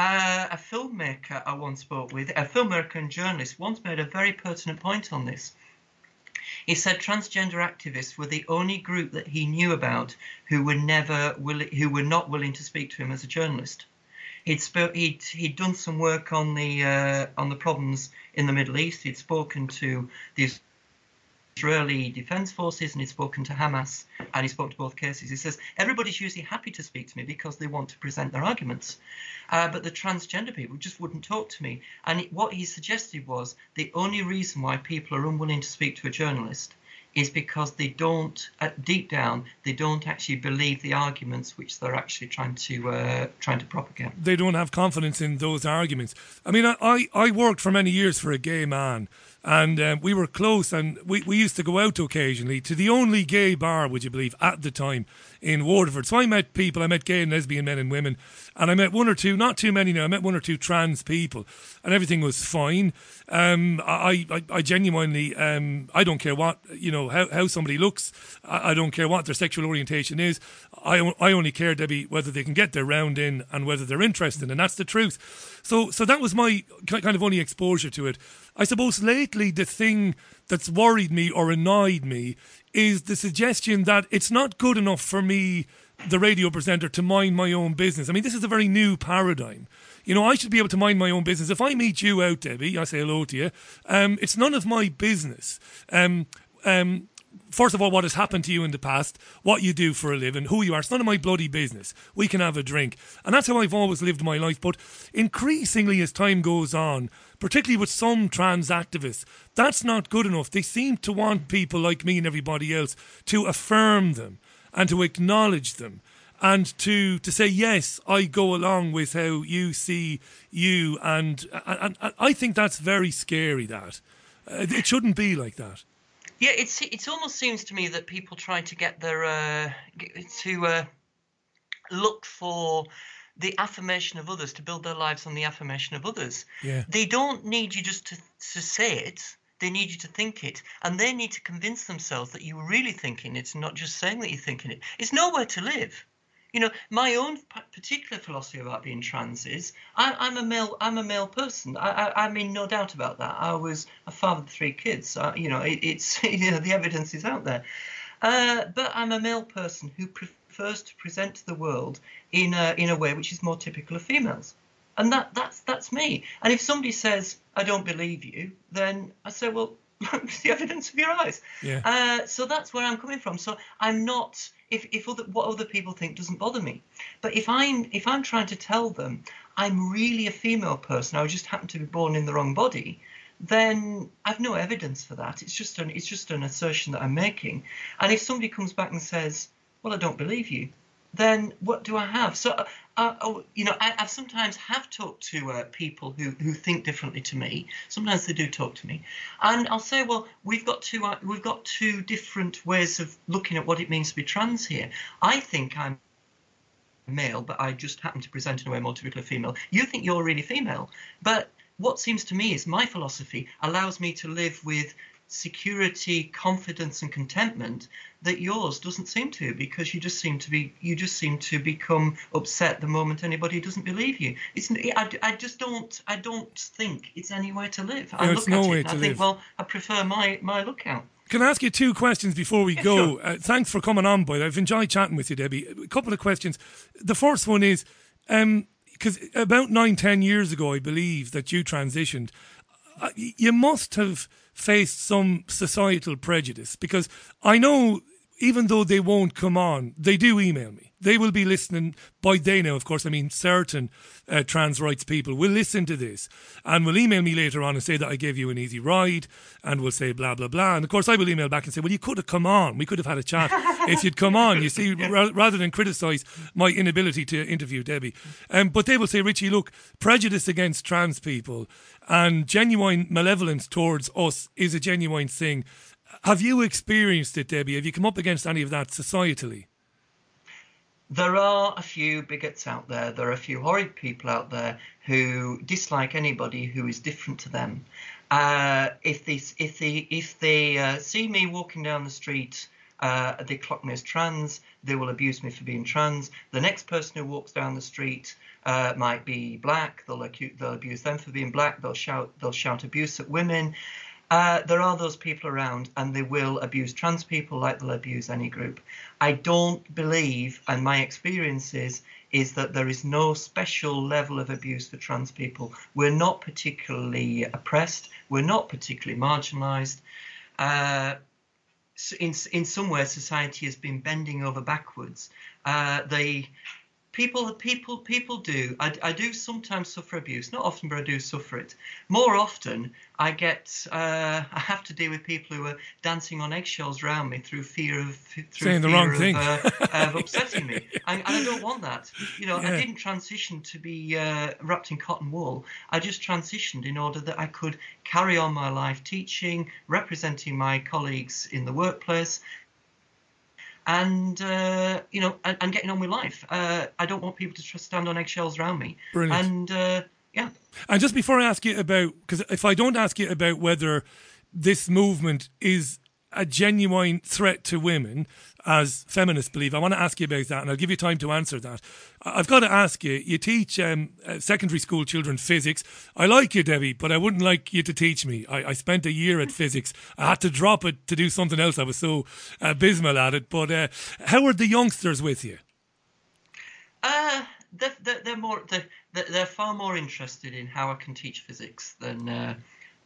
Uh, a filmmaker I once spoke with, a filmmaker and journalist, once made a very pertinent point on this. He said transgender activists were the only group that he knew about who were never willi- who were not willing to speak to him as a journalist. He'd, sp- he'd, he'd done some work on the uh, on the problems in the Middle East. He'd spoken to the Israeli Defense Forces and he'd spoken to Hamas and he spoke to both cases. He says everybody's usually happy to speak to me because they want to present their arguments, uh, but the transgender people just wouldn't talk to me. And what he suggested was the only reason why people are unwilling to speak to a journalist is because they don't, uh, deep down, they don't actually believe the arguments which they're actually trying to uh, trying to propagate. They don't have confidence in those arguments. I mean, I, I, I worked for many years for a gay man and um, we were close, and we, we used to go out occasionally to the only gay bar, would you believe, at the time in Waterford. So I met people, I met gay and lesbian men and women, and I met one or two, not too many now, I met one or two trans people, and everything was fine. Um, I, I, I genuinely, um, I don't care what, you know, how, how somebody looks, I, I don't care what their sexual orientation is. I, I only care, Debbie, whether they can get their round in and whether they're interested, and that's the truth. So, so that was my kind of only exposure to it. I suppose lately the thing that's worried me or annoyed me is the suggestion that it's not good enough for me, the radio presenter, to mind my own business. I mean, this is a very new paradigm. You know, I should be able to mind my own business. If I meet you out, Debbie, I say hello to you. Um, it's none of my business. Um, um, first of all, what has happened to you in the past, what you do for a living, who you are. It's none of my bloody business. We can have a drink. And that's how I've always lived my life. But increasingly, as time goes on, particularly with some trans activists, that's not good enough. They seem to want people like me and everybody else to affirm them and to acknowledge them and to to say yes, I go along with how you see you, and and, and I think that's very scary. That uh, it shouldn't be like that. Yeah, it's it almost seems to me that people try to get their uh, to uh, look for the affirmation of others to build their lives on the affirmation of others. Yeah. They don't need you just to to say it. They need you to think it, and they need to convince themselves that you're really thinking it, and not just saying that you're thinking it. It's nowhere to live. You know, my own particular philosophy about being trans is I, am a male. I'm a male person. I, I, I, mean, no doubt about that. I was a father of three kids. Uh, you know, it, it's you know the evidence is out there. Uh, but I'm a male person who prefers to present to the world in a in a way which is more typical of females, and that that's that's me. And if somebody says I don't believe you, then I say, well, the evidence of your eyes. Yeah. Uh, so that's where I'm coming from. So I'm not if if other, what other people think doesn't bother me. But if I'm if I'm trying to tell them I'm really a female person, I just happen to be born in the wrong body, then I've no evidence for that. It's just an it's just an assertion that I'm making. And if somebody comes back and says, "Well, I don't believe you," then what do I have? So, uh, uh, oh, you know, I, sometimes have talked to uh, people who, who think differently to me. Sometimes they do talk to me, and I'll say, well, we've got two uh, we've got two different ways of looking at what it means to be trans here. I think I'm male, but I just happen to present in a way more typically female. You think you're really female, but what seems to me is my philosophy allows me to live with security, confidence, and contentment that yours doesn't seem to, because you just seem to be you just seem to become upset the moment anybody doesn't believe you. It's I, I just don't I don't think it's anywhere to live. I no, look no at way it to I live. think well I prefer my my lookout. Can I ask you two questions before we Yeah, go? sure. Uh, thanks for coming on, boy. I've enjoyed chatting with you, Debbie. A couple of questions. The first one is because about nine, ten years ago, I believe that you transitioned. You must have faced some societal prejudice because I know even though they won't come on, they do email me. They will be listening. By they now, of course, I mean certain uh, trans rights people will listen to this and will email me later on and say that I gave you an easy ride and will say blah, blah, blah. And of course, I will email back and say, well, you could have come on. We could have had a chat if you'd come on. You see, ra- rather than criticise my inability to interview Debbie. Um, but they will say, Richie, look, prejudice against trans people and genuine malevolence towards us is a genuine thing. Have you experienced it, Debbie? Have you come up against any of that societally? There are a few bigots out there. There are a few horrid people out there who dislike anybody who is different to them. Uh, if they if they if they uh, see me walking down the street, uh, they clock me as trans. They will abuse me for being trans. The next person who walks down the street uh, might be black. They'll acu- they'll abuse them for being black. They'll shout they'll shout abuse at women. Uh, there are those people around, and they will abuse trans people like they'll abuse any group. I don't believe, and my experience is, is that there is no special level of abuse for trans people. We're not particularly oppressed. We're not particularly marginalised. Uh, in in some ways, society has been bending over backwards. Uh, the people people people do. I, I do sometimes suffer abuse. Not often but i do suffer it. More often i get uh, i have to deal with people who are dancing on eggshells around me through fear of through Saying the wrong of, thing. uh, of upsetting me. And, and i don't want that. You know Yeah. i didn't transition to be uh, wrapped in cotton wool. I just transitioned in order that i could carry on my life teaching representing my colleagues in the workplace and uh, you know, and, and getting on with life. Uh, I don't want people to just stand on eggshells around me. Brilliant. And uh, yeah, And just before I ask you about, because if I don't ask you about whether this movement is a genuine threat to women, as feminists believe, I want to ask you about that, and I'll give you time to answer that. I've got to ask you. You teach um, uh, secondary school children physics. I like you, Debbie, but I wouldn't like you to teach me. I, I spent a year at physics. I had to drop it to do something else. I was so abysmal at it. But uh, how are the youngsters with you? uh, they're, they're, more they're they're far more interested in how I can teach physics than. Uh,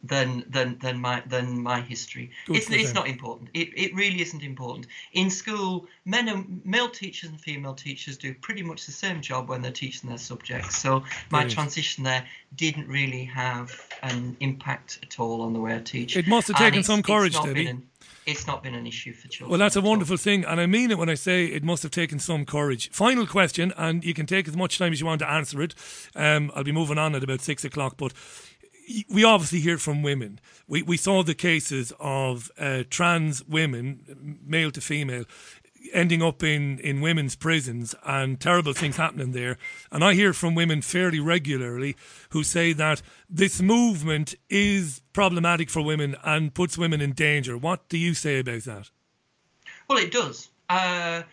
than, than, than my than my history. Good it's it's them. not important. It, it really isn't important. In school, men and male teachers and female teachers do pretty much the same job when they're teaching their subjects. So my Brilliant. transition there didn't really have an impact at all on the way I teach. It must have taken some courage, Debbie. an- it's not been an issue for children. Well, that's a all. wonderful thing, and I mean it when I say it must have taken some courage. Final question, and you can take as much time as you want to answer it. Um, I'll be moving on at about six o'clock, but we obviously hear from women. We we saw the cases of uh, trans women, male to female, ending up in, in women's prisons and terrible things happening there. And I hear from women fairly regularly who say that this movement is problematic for women and puts women in danger. What do you say about that? Well, it does. Uh,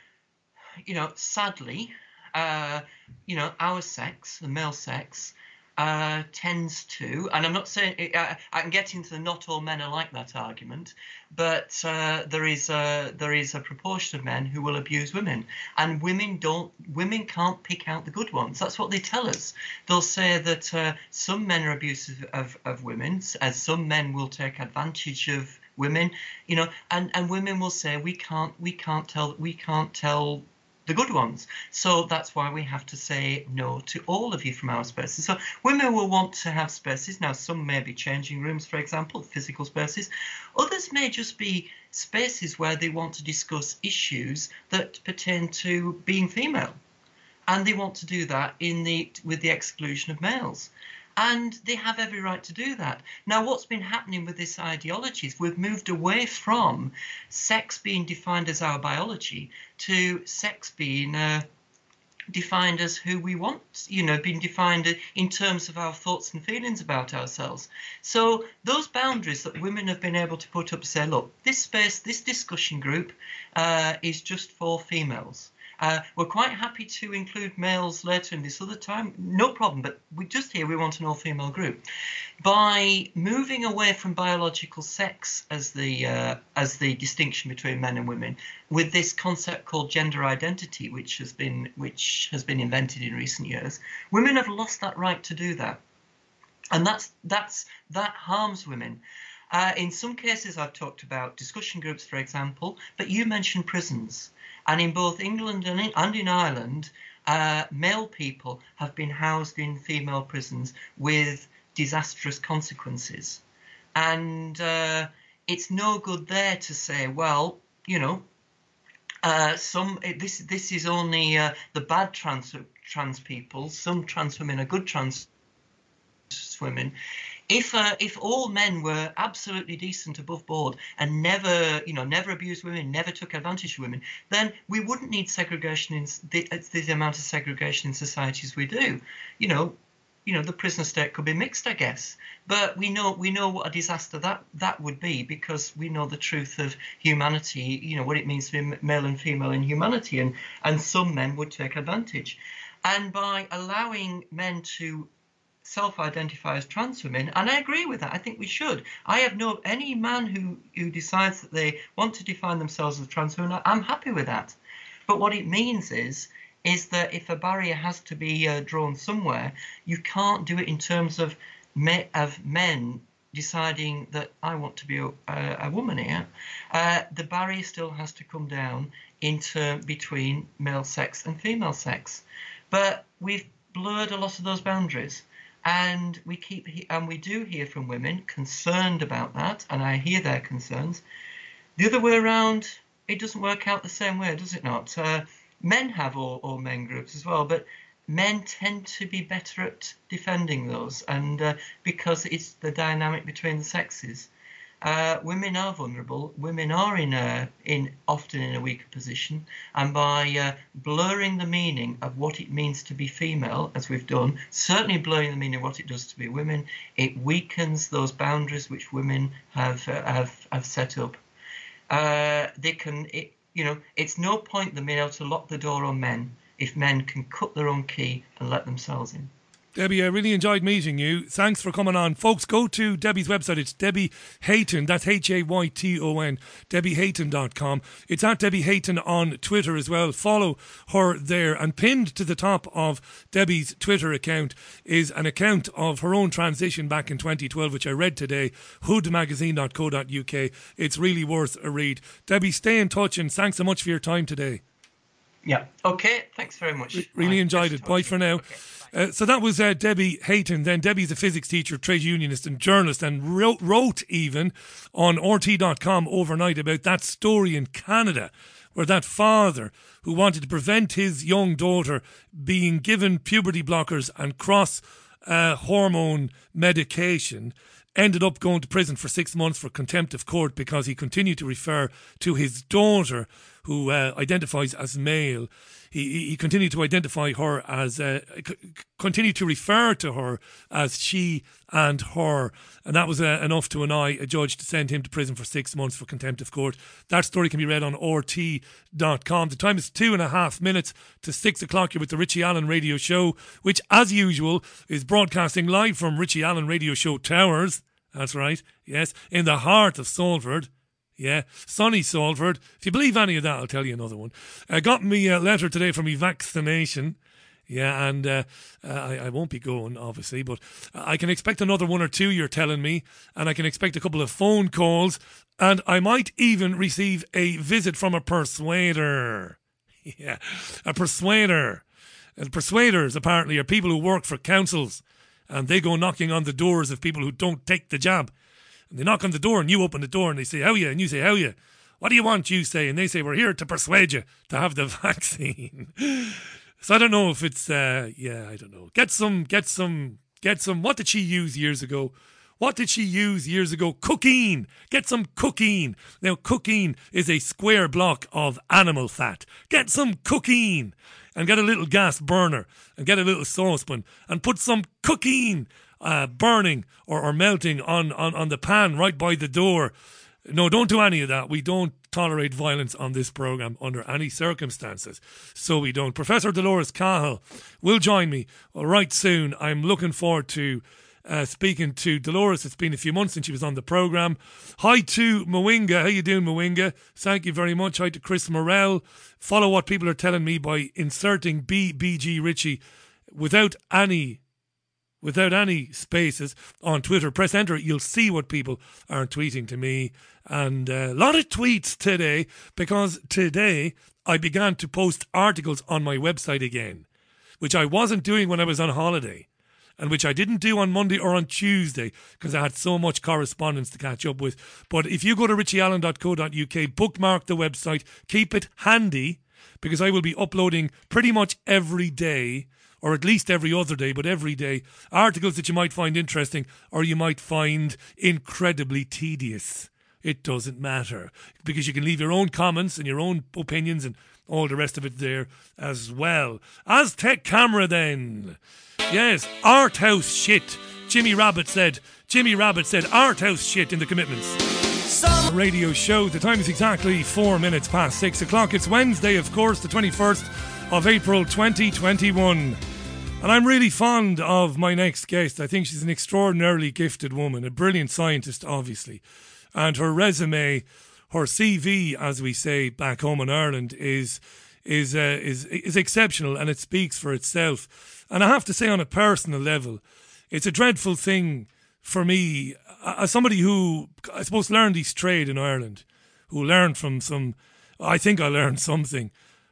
you know, sadly, uh, you know, our sex, the male sex, uh, tends to, and I'm not saying I, I can get into the not all men are like that argument, but uh, there is a there is a proportion of men who will abuse women, and women don't women can't pick out the good ones. That's what they tell us. They'll say that uh, some men are abusive of, of women, as some men will take advantage of women, you know, and, and women will say we can't we can't tell we can't tell the good ones. So that's why we have to say no to all of you from our spaces. So women will want to have spaces. Now, some may be changing rooms, for example, physical spaces. Others may just be spaces where they want to discuss issues that pertain to being female. And they want to do that in the with the exclusion of males. And they have every right to do that. Now, what's been happening with this ideology is we've moved away from sex being defined as our biology to sex being uh, defined as who we want, you know, being defined in terms of our thoughts and feelings about ourselves. So those boundaries that women have been able to put up say, look, this space, this discussion group uh, is just for females. Uh, we're quite happy to include males later in this other time, no problem, but we just here we want an all-female group. By moving away from biological sex as the uh, as the distinction between men and women, with this concept called gender identity, which has been which has been invented in recent years, women have lost that right to do that, and that's that's that harms women. Uh, in some cases, I've talked about discussion groups, for example, but you mentioned prisons. And in both England and in, and in Ireland, uh, male people have been housed in female prisons with disastrous consequences. And uh, it's no good there to say, well, you know, uh, some this this is only uh, the bad trans trans people. Some trans women are good trans women. If uh, if all men were absolutely decent above board and never you know never abused women, never took advantage of women, then we wouldn't need segregation in the, the amount of segregation in societies we do. You know, you know the prison state could be mixed, I guess. But we know we know what a disaster that that would be because we know the truth of humanity. You know what it means to be male and female in humanity, and and some men would take advantage. And by allowing men to self-identify as trans women, and I agree with that. I think we should. I have no any man who who decides that they want to define themselves as trans women. I'm happy with that. But what it means is is that if a barrier has to be uh, drawn somewhere, you can't do it in terms of me, of men deciding that I want to be a, a, woman here. Uh, the barrier still has to come down in term between male sex and female sex. but we've blurred a lot of those boundaries. And we keep and we do hear from women concerned about that, and I hear their concerns. The other way around, it doesn't work out the same way, does it not? Uh, men have all, all men groups as well, but men tend to be better at defending those, and uh, because it's the dynamic between the sexes. Uh, women are vulnerable. Women are in a in often in a weaker position, and by uh, blurring the meaning of what it means to be female, as we've done, certainly blurring the meaning of what it does to be women, it weakens those boundaries which women have uh, have have set up. Uh, they can, it, you know, it's no point them being able to lock the door on men if men can cut their own key and let themselves in. Debbie, I really enjoyed meeting you. Thanks for coming on. Folks, go to Debbie's website. It's Debbie Hayton. That's H A Y T O N. DebbieHayton.com. It's at Debbie Hayton on Twitter as well. Follow her there. And pinned to the top of Debbie's Twitter account is an account of her own transition back in 2012, which I read today. Hoodmagazine.co.uk. It's really worth a read. Debbie, stay in touch and thanks so much for your time today. Yeah. Okay. Thanks very much. really Bye. enjoyed it. Bye for now. Okay. Uh, so that was uh, Debbie Hayton. Then Debbie's a physics teacher, trade unionist, and journalist, and wrote, wrote even on RT.com overnight about that story in Canada where that father who wanted to prevent his young daughter being given puberty blockers and cross uh, hormone medication ended up going to prison for six months for contempt of court because he continued to refer to his daughter, who uh, identifies as male, he, he continued to identify her as, uh, c- continued to refer to her as she and her. And that was uh, enough to annoy a judge to send him to prison for six months for contempt of court. That story can be read on RT.com. The time is two and a half minutes to six o'clock. You're with the Richie Allen Radio Show, which, as usual, is broadcasting live from Richie Allen Radio Show Towers. That's right. Yes, in the heart of Salford. Yeah, Sunny Salford. If you believe any of that, I'll tell you another one. I got me a letter today from me vaccination. Yeah, and uh, uh, I, I, won't be going, obviously, but I can expect another one or two, you're telling me, and I can expect a couple of phone calls, and I might even receive a visit from a persuader. Yeah, a persuader. And persuaders, apparently, are people who work for councils, and they go knocking on the doors of people who don't take the jab. And they knock on the door and you open the door and they say, How you? And you say, How you? What do you want? You say, and they say, We're here to persuade you to have the vaccine. so I don't know if it's, uh, yeah, I don't know. Get some, get some, get some. What did she use years ago? What did she use years ago? Cookeen. Get some Cookeen. Now, Cookeen is a square block of animal fat. Get some Cookeen and get a little gas burner and get a little saucepan and put some Cookeen uh, burning or, or melting on, on, on the pan right by the door. No, don't do any of that. We don't tolerate violence on this program under any circumstances. So we don't. Professor Dolores Cahill will join me right soon. I'm looking forward to uh, speaking to Dolores. It's been a few months since she was on the program. Hi to Mwinga. How you doing, Mwinga? Thank you very much. Hi to Chris Morell. Follow what people are telling me by inserting BBG Richie without any without any spaces on Twitter. Press enter, you'll see what people are tweeting to me. And a uh, lot of tweets today because today I began to post articles on my website again, which I wasn't doing when I was on holiday. And which I didn't do on Monday or on Tuesday because I had so much correspondence to catch up with. But if you go to richieallen.co.uk, bookmark the website, keep it handy because I will be uploading pretty much every day or at least every other day, but every day, articles that you might find interesting or you might find incredibly tedious. It doesn't matter because you can leave your own comments and your own opinions and all the rest of it there as well. Aztec camera then. Yes, art house shit. Jimmy Rabbitte said. Jimmy Rabbitte said art house shit in the commitments. Some radio show. The time is exactly four minutes past six o'clock. It's Wednesday, of course, the 21st of April 2021. And I'm really fond of my next guest. I think she's an extraordinarily gifted woman, a brilliant scientist, obviously. And her resume, her CV, as we say back home in Ireland, is is uh, is is exceptional, and it speaks for itself. And I have to say, on a personal level, it's a dreadful thing for me, as somebody who I suppose learned his trade in Ireland, who learned from some. I think I learned something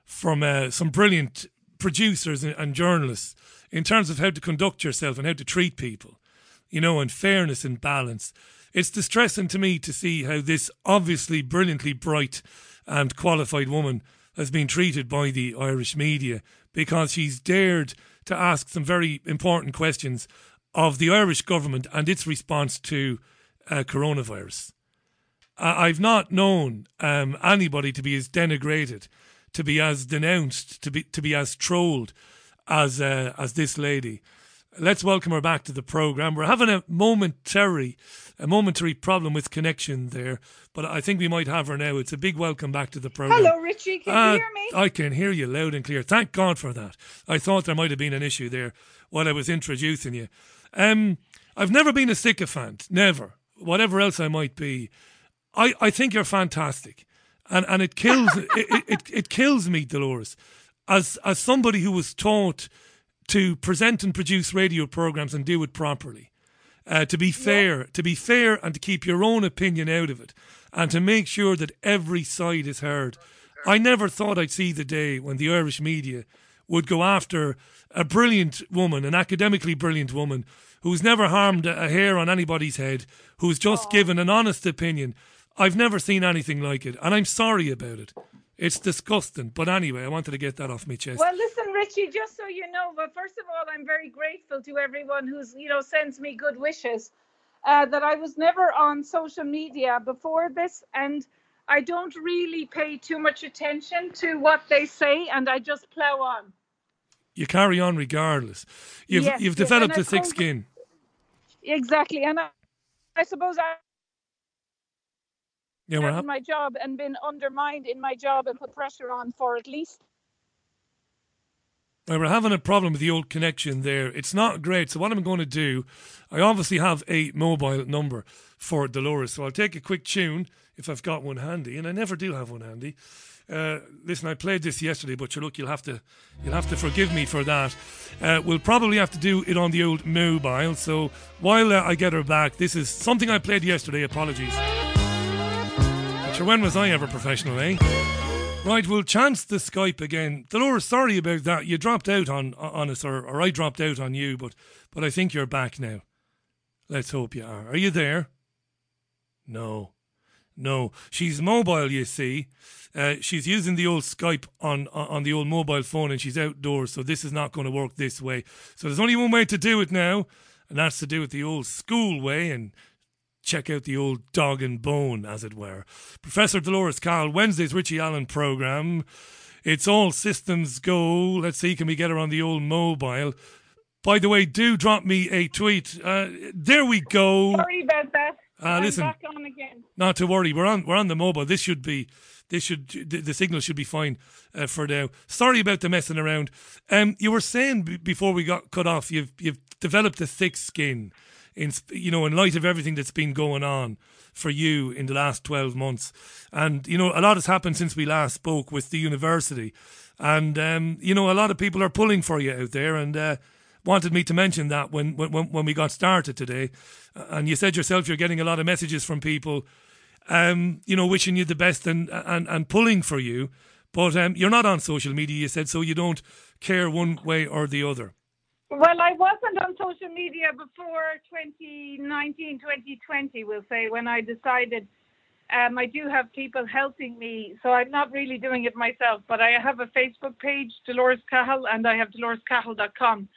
from uh, some brilliant producers and, and journalists in terms of how to conduct yourself and how to treat people, you know, and fairness and balance. It's distressing to me to see how this obviously brilliantly bright and qualified woman has been treated by the Irish media because she's dared to ask some very important questions of the Irish government and its response to uh, coronavirus. I've not known um, anybody to be as denigrated, to be as denounced, to be to be as trolled as uh, as this lady. Let's welcome her back to the program. We're having a momentary a momentary problem with connection there, but I think we might have her now. It's a big welcome back to the program. Hello, Richie. Can uh, you hear me? I can hear you loud and clear. Thank God for that. I thought there might have been an issue there while I was introducing you. Um, I've never been a sycophant, never. Whatever else I might be, I, I think you're fantastic, and and it kills it, it, it kills me, Dolores, as as somebody who was taught to present and produce radio programs and do it properly. Uh, to be fair, yeah. to be fair, and to keep your own opinion out of it, and to make sure that every side is heard. I never thought I'd see the day when the Irish media would go after a brilliant woman, an academically brilliant woman, who's never harmed a hair on anybody's head, who's just given an honest opinion. I've never seen anything like it, and I'm sorry about it. It's disgusting. But anyway, I wanted to get that off my chest. Well, listen, Richie, just so you know, but first of all, I'm very grateful to everyone who's, you know, sends me good wishes. Uh, that I was never on social media before this, and I don't really pay too much attention to what they say, and I just plow on. You carry on regardless. You've yes, you've developed yes, a thick skin. Exactly, and I, I suppose I yeah, my job and been undermined in my job and put pressure on for at least. Well, we're having a problem with the old connection there. It's not great. So what I'm going to do, I obviously have a mobile number for Dolores. So I'll take a quick tune if I've got one handy, and I never do have one handy. Uh, listen, I played this yesterday, but you look, you'll have to, you'll have to forgive me for that. Uh, we'll probably have to do it on the old mobile. So while uh, I get her back, this is something I played yesterday. Apologies. Sure, when was I ever professional, eh? Right, we'll chance the Skype again. Dolores, sorry about that. You dropped out on on us, or, or I dropped out on you, but but I think you're back now. Let's hope you are. Are you there? No, no. She's mobile, you see. Uh, she's using the old Skype on on the old mobile phone, and she's outdoors, so this is not going to work this way. So there's only one way to do it now, and that's to do it the old school way and check out the old dog and bone, as it were. Professor Dolores Cahill, Wednesday's Richie Allen programme. It's all systems go. Let's see, can we get her on the old mobile? By the way, do drop me a tweet. Uh, there we go. Sorry about that. Uh, listen, not to worry. We're on. We're on the mobile. This should be. This should. The, the signal should be fine uh, for now. Sorry about the messing around. Um, you were saying b- before we got cut off. You've you've developed a thick skin in you know in light of everything that's been going on for you in the last 12 months. And you know a lot has happened since we last spoke with the university. And um, you know a lot of people are pulling for you out there and uh, wanted me to mention that when, when when we got started today. And you said yourself you're getting a lot of messages from people um, you know wishing you the best and and, and pulling for you. But um, you're not on social media you said so you don't care one way or the other well, I wasn't on social media before 2019, 2020, we'll say, when I decided um, I do have people helping me. So I'm not really doing it myself, but I have a Facebook page, Dolores Cahill, and I have dolorescahill.com.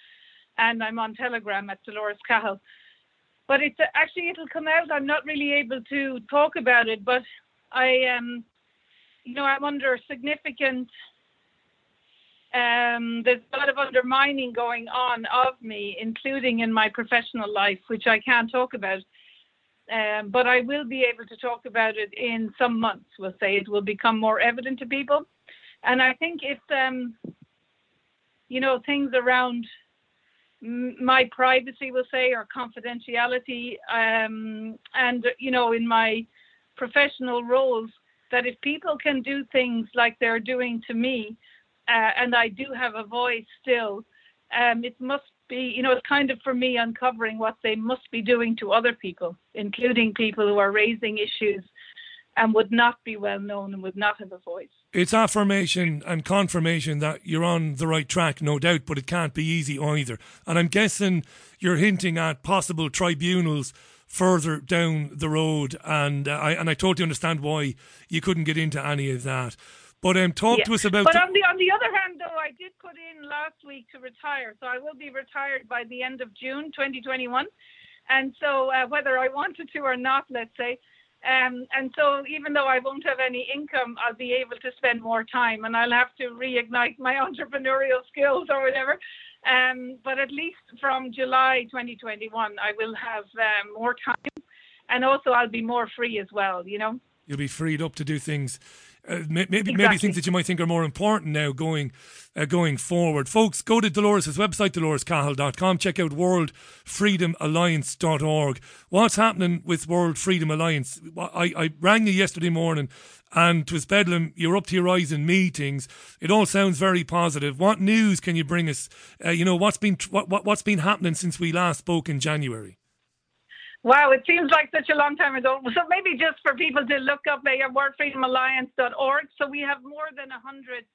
And I'm on Telegram at Dolores Cahill. But it's actually, it'll come out. I'm not really able to talk about it, but I, um, you know, I'm under significant um, there's a lot of undermining going on of me, including in my professional life, which I can't talk about. Um, but I will be able to talk about it in some months. We'll say it will become more evident to people, and I think if um, you know things around my privacy, we'll say, or confidentiality, um, and you know, in my professional roles, that if people can do things like they're doing to me, uh, and I do have a voice still. Um, it must be, you know, it's kind of for me uncovering what they must be doing to other people, including people who are raising issues and would not be well known and would not have a voice. It's affirmation and confirmation that you're on the right track, no doubt, but it can't be easy either. And I'm guessing you're hinting at possible tribunals further down the road, and uh, I and I totally understand why you couldn't get into any of that. But um, talk Yeah. to us about. But on the on the other hand, though, I did put in last week to retire, so I will be retired by the end of June 2021. And so, uh, whether I wanted to or not, let's say, um, and so even though I won't have any income, I'll be able to spend more time, and I'll have to reignite my entrepreneurial skills or whatever. Um, but at least from July 2021, I will have um, more time, and also I'll be more free as well. You know. you'll be freed up to do things. Uh, may- maybe maybe things that you might think are more important now going uh, going forward. Folks, go to Dolores' website, dolorescahill.com. Check out worldfreedomalliance.org. What's happening with World Freedom Alliance? I, I rang you yesterday morning and it was bedlam. You're up to your eyes in meetings. It all sounds very positive. What news can you bring us? Uh, you know, what's been, what, what, what's been happening since we last spoke in January? Wow, it seems like such a long time ago. So maybe just for people to look up uh, worldfreedomalliance.org. So we have more than 100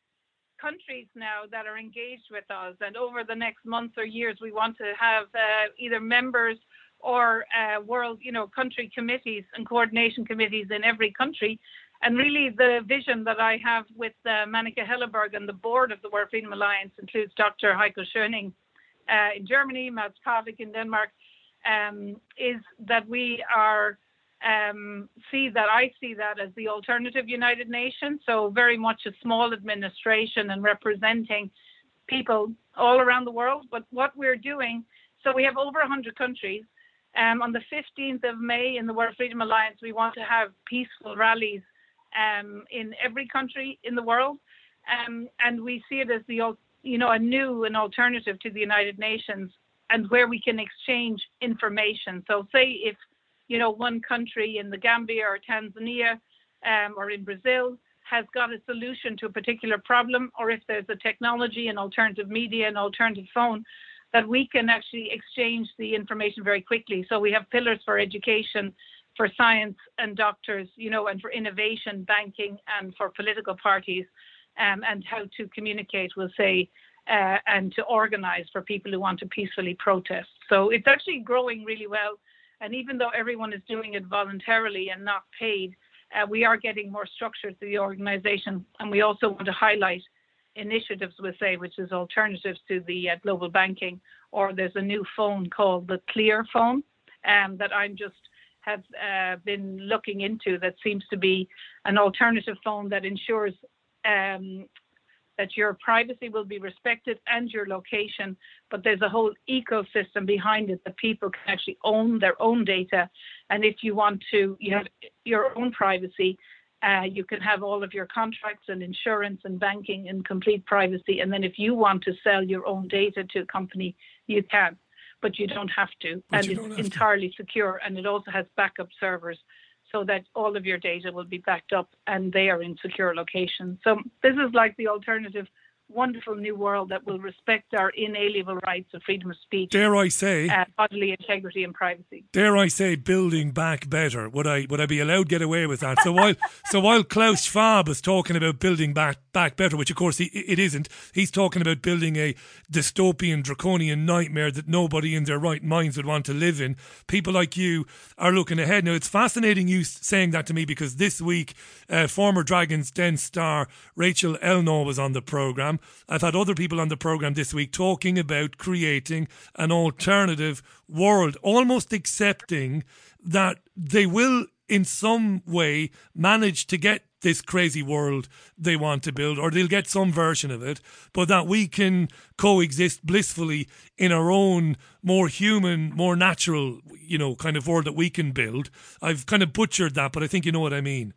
countries now that are engaged with us. And over the next months or years, we want to have uh, either members or uh, world, you know, country committees and coordination committees in every country. And really, the vision that I have with uh, Manika Helleberg and the board of the World Freedom Alliance includes Dr. Heiko Schöning uh, in Germany, Mats Pavlik in Denmark, is that we are um, see that I see that as the alternative United Nations. So very much a small administration and representing people all around the world. But what we're doing, so we have over 100 countries. Um, on the 15th of May in the World Freedom Alliance, we want to have peaceful rallies um, in every country in the world, um, and we see it as the you know a new and alternative to the United Nations, and where we can exchange information. So, say if you know one country in the Gambia or Tanzania um, or in Brazil has got a solution to a particular problem, or if there's a technology, an alternative media, an alternative phone, that we can actually exchange the information very quickly. So we have pillars for education, for science and doctors, you know, and for innovation, banking, and for political parties, um, and how to communicate, we'll say, uh, and to organize for people who want to peacefully protest. So it's actually growing really well. And even though everyone is doing it voluntarily and not paid, uh, we are getting more structure to the organization. And we also want to highlight initiatives, we say, which is alternatives to the uh, global banking, or there's a new phone called the Clear phone um, that I'm just have uh, been looking into that seems to be an alternative phone that ensures um, that your privacy will be respected and your location, but there's a whole ecosystem behind it that people can actually own their own data. And if you want to, you have your own privacy, uh, you can have all of your contracts and insurance and banking in complete privacy. And then if you want to sell your own data to a company, you can, but you don't have to. But and it's don't to. entirely secure. And it also has backup servers so that all of your data will be backed up and they are in secure locations. So this is like the alternative wonderful new world that will respect our inalienable rights of freedom of speech, Dare I say, uh, bodily integrity and privacy. dare I say, building back better? Would I would I be allowed to get away with that? So while so while Klaus Schwab is talking about building back back better, which of course he, it isn't, he's talking about building a dystopian, draconian nightmare that nobody in their right minds would want to live in. People like you are looking ahead. Now it's fascinating you saying that to me because this week, uh, former Dragons Den star Rachel Elnaugh was on the program. I've had other people on the program this week talking about creating an alternative world, almost accepting that they will, in some way, manage to get this crazy world they want to build, or they'll get some version of it, but that we can coexist blissfully in our own more human, more natural, you know, kind of world that we can build. I've kind of butchered that, but I think you know what I mean.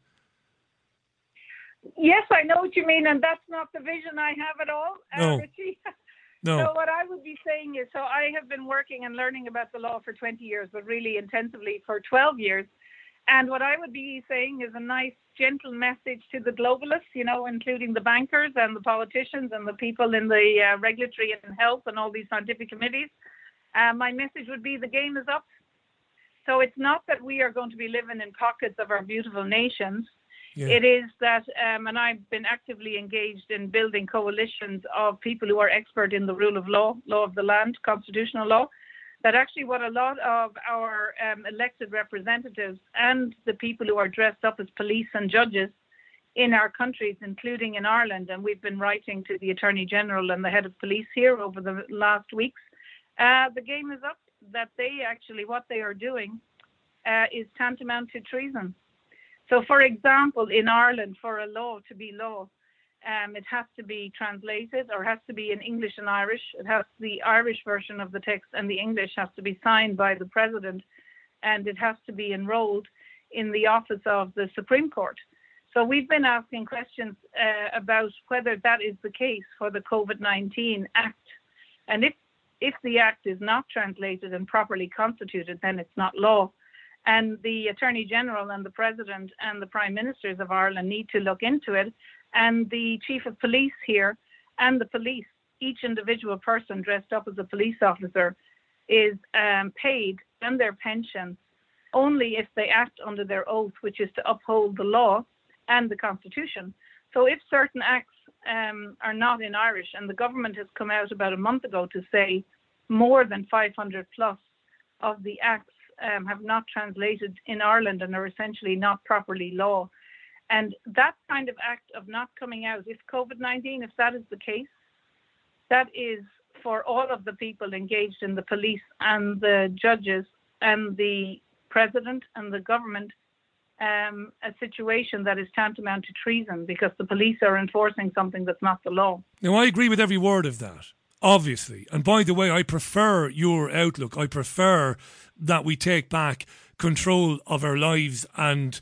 Yes, I know what you mean, and that's not the vision I have at all, uh, No. Richie. No. So what I would be saying is, so I have been working and learning about the law for 20 years, but really intensively for 12 years. And what I would be saying is a nice, gentle message to the globalists, you know, including the bankers and the politicians and the people in the uh, regulatory and health and all these scientific committees. Uh, my message would be the game is up. So it's not that we are going to be living in pockets of our beautiful nations. Yeah. It is that, um, and I've been actively engaged in building coalitions of people who are expert in the rule of law, law of the land, constitutional law. That actually, what a lot of our um, elected representatives and the people who are dressed up as police and judges in our countries, including in Ireland, and we've been writing to the Attorney General and the head of police here over the last weeks. Uh, the game is up that they actually, what they are doing uh, is tantamount to treason. So, for example, in Ireland, for a law to be law, um, it has to be translated or has to be in English and Irish. It has the Irish version of the text and the English has to be signed by the president, and it has to be enrolled in the office of the Supreme Court. So we've been asking questions uh, about whether that is the case for the COVID-19 Act, and if if the act is not translated and properly constituted, then it's not law. And the Attorney General and the President and the Prime Ministers of Ireland need to look into it. And the Chief of Police here and the police, each individual person dressed up as a police officer, is um, paid and their pension only if they act under their oath, which is to uphold the law and the Constitution. So if certain acts um, are not in Irish, and the government has come out about a month ago to say more than 500 plus of the acts um, have not translated in Ireland and are essentially not properly law. And that kind of act of not coming out, if COVID 19, if that is the case, that is for all of the people engaged in the police and the judges and the president and the government um, a situation that is tantamount to treason because the police are enforcing something that's not the law. Now, I agree with every word of that, obviously. And by the way, I prefer your outlook. I prefer that we take back control of our lives and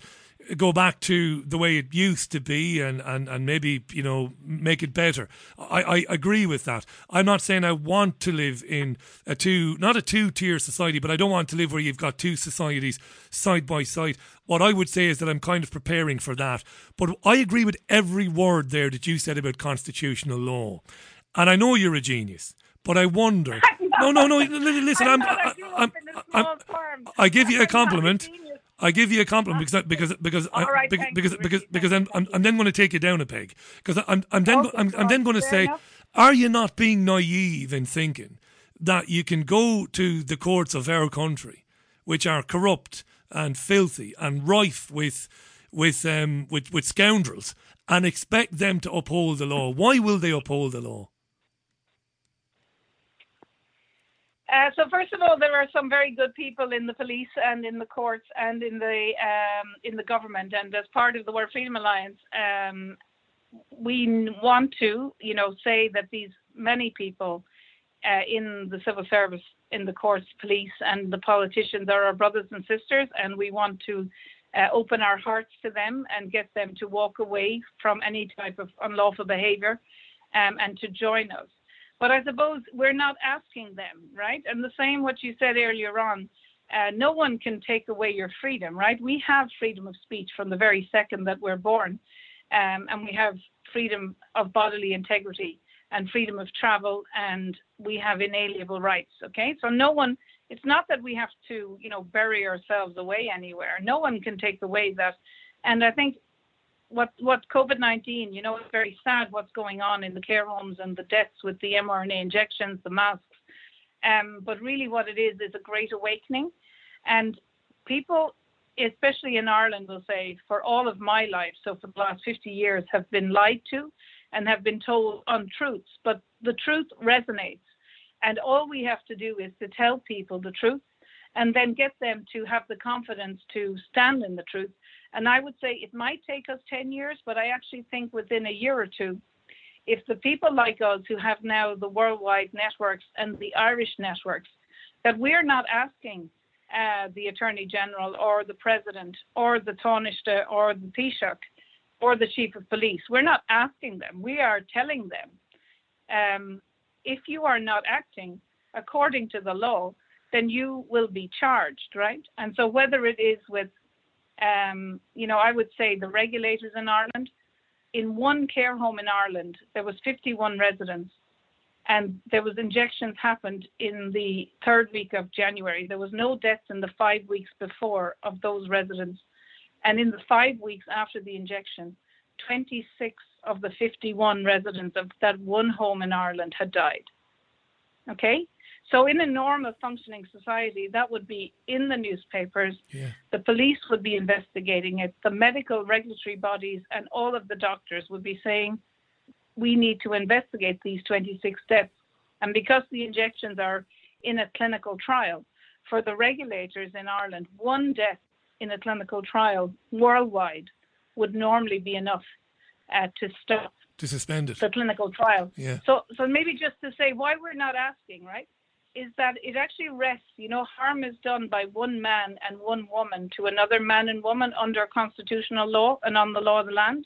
go back to the way it used to be and, and, and maybe, you know, make it better. I, I agree with that. I'm not saying I want to live in a two, not a two tier society, but I don't want to live where you've got two societies side by side. What I would say is that I'm kind of preparing for that. But I agree with every word there that you said about constitutional law. And I know you're a genius. But I wonder. No, no, no. Listen, I'm. I, I'm, I'm, I give you a compliment. I give you a compliment because because because I, right, because because you, because, because I'm, I'm I'm then going to take you down a peg because I'm I'm then Okay, I'm, I'm then going to say, enough. are you not being naive in thinking that you can go to the courts of our country, which are corrupt and filthy and rife with with um with with scoundrels, and expect them to uphold the law? Why will they uphold the law? Uh, so first of all, there are some very good people in the police and in the courts and in the um, in the government. And as part of the World Freedom Alliance, um, we want to, you know, say that these many people uh, in the civil service, in the courts, police, and the politicians are our brothers and sisters, and we want to uh, open our hearts to them and get them to walk away from any type of unlawful behaviour um, and to join us. But I suppose we're not asking them, right? And the same what you said earlier on. Uh, no one can take away your freedom, right? We have freedom of speech from the very second that we're born, um, and we have freedom of bodily integrity and freedom of travel, and we have inalienable rights. Okay, so no one. It's not that we have to, you know, bury ourselves away anywhere. No one can take away that. And I think what what COVID nineteen, you know, it's very sad what's going on in the care homes and the deaths with the mRNA injections, the masks. Um, but really, what it is is a great awakening, and people, especially in Ireland, will say, for all of my life, so for the last fifty years, have been lied to, and have been told untruths. But the truth resonates, and all we have to do is to tell people the truth, and then get them to have the confidence to stand in the truth. And I would say it might take us 10 years, but I actually think within a year or two, if the people like us who have now the worldwide networks and the Irish networks, that we're not asking uh, the Attorney General or the President or the Taoiseach or the Taoiseach or the Chief of Police, we're not asking them, we are telling them um, if you are not acting according to the law, then you will be charged, right? And so whether it is with um, you know, I would say the regulators in Ireland, in one care home in Ireland, there was 51 residents, and there was injections happened in the third week of January. There was no deaths in the five weeks before of those residents, and in the five weeks after the injection, 26 of the 51 residents of that one home in Ireland had died. Okay, so in a normal functioning society, that would be in the newspapers. Yeah. The police would be investigating it. The medical regulatory bodies and all of the doctors would be saying we need to investigate these 26 deaths. And because the injections are in a clinical trial, for the regulators in Ireland, one death in a clinical trial worldwide would normally be enough uh, to stop to suspend it. the clinical trial. Yeah. So, so maybe just to say why we're not asking, right, is that it actually rests. You know, harm is done by one man and one woman to another man and woman under constitutional law and on the law of the land.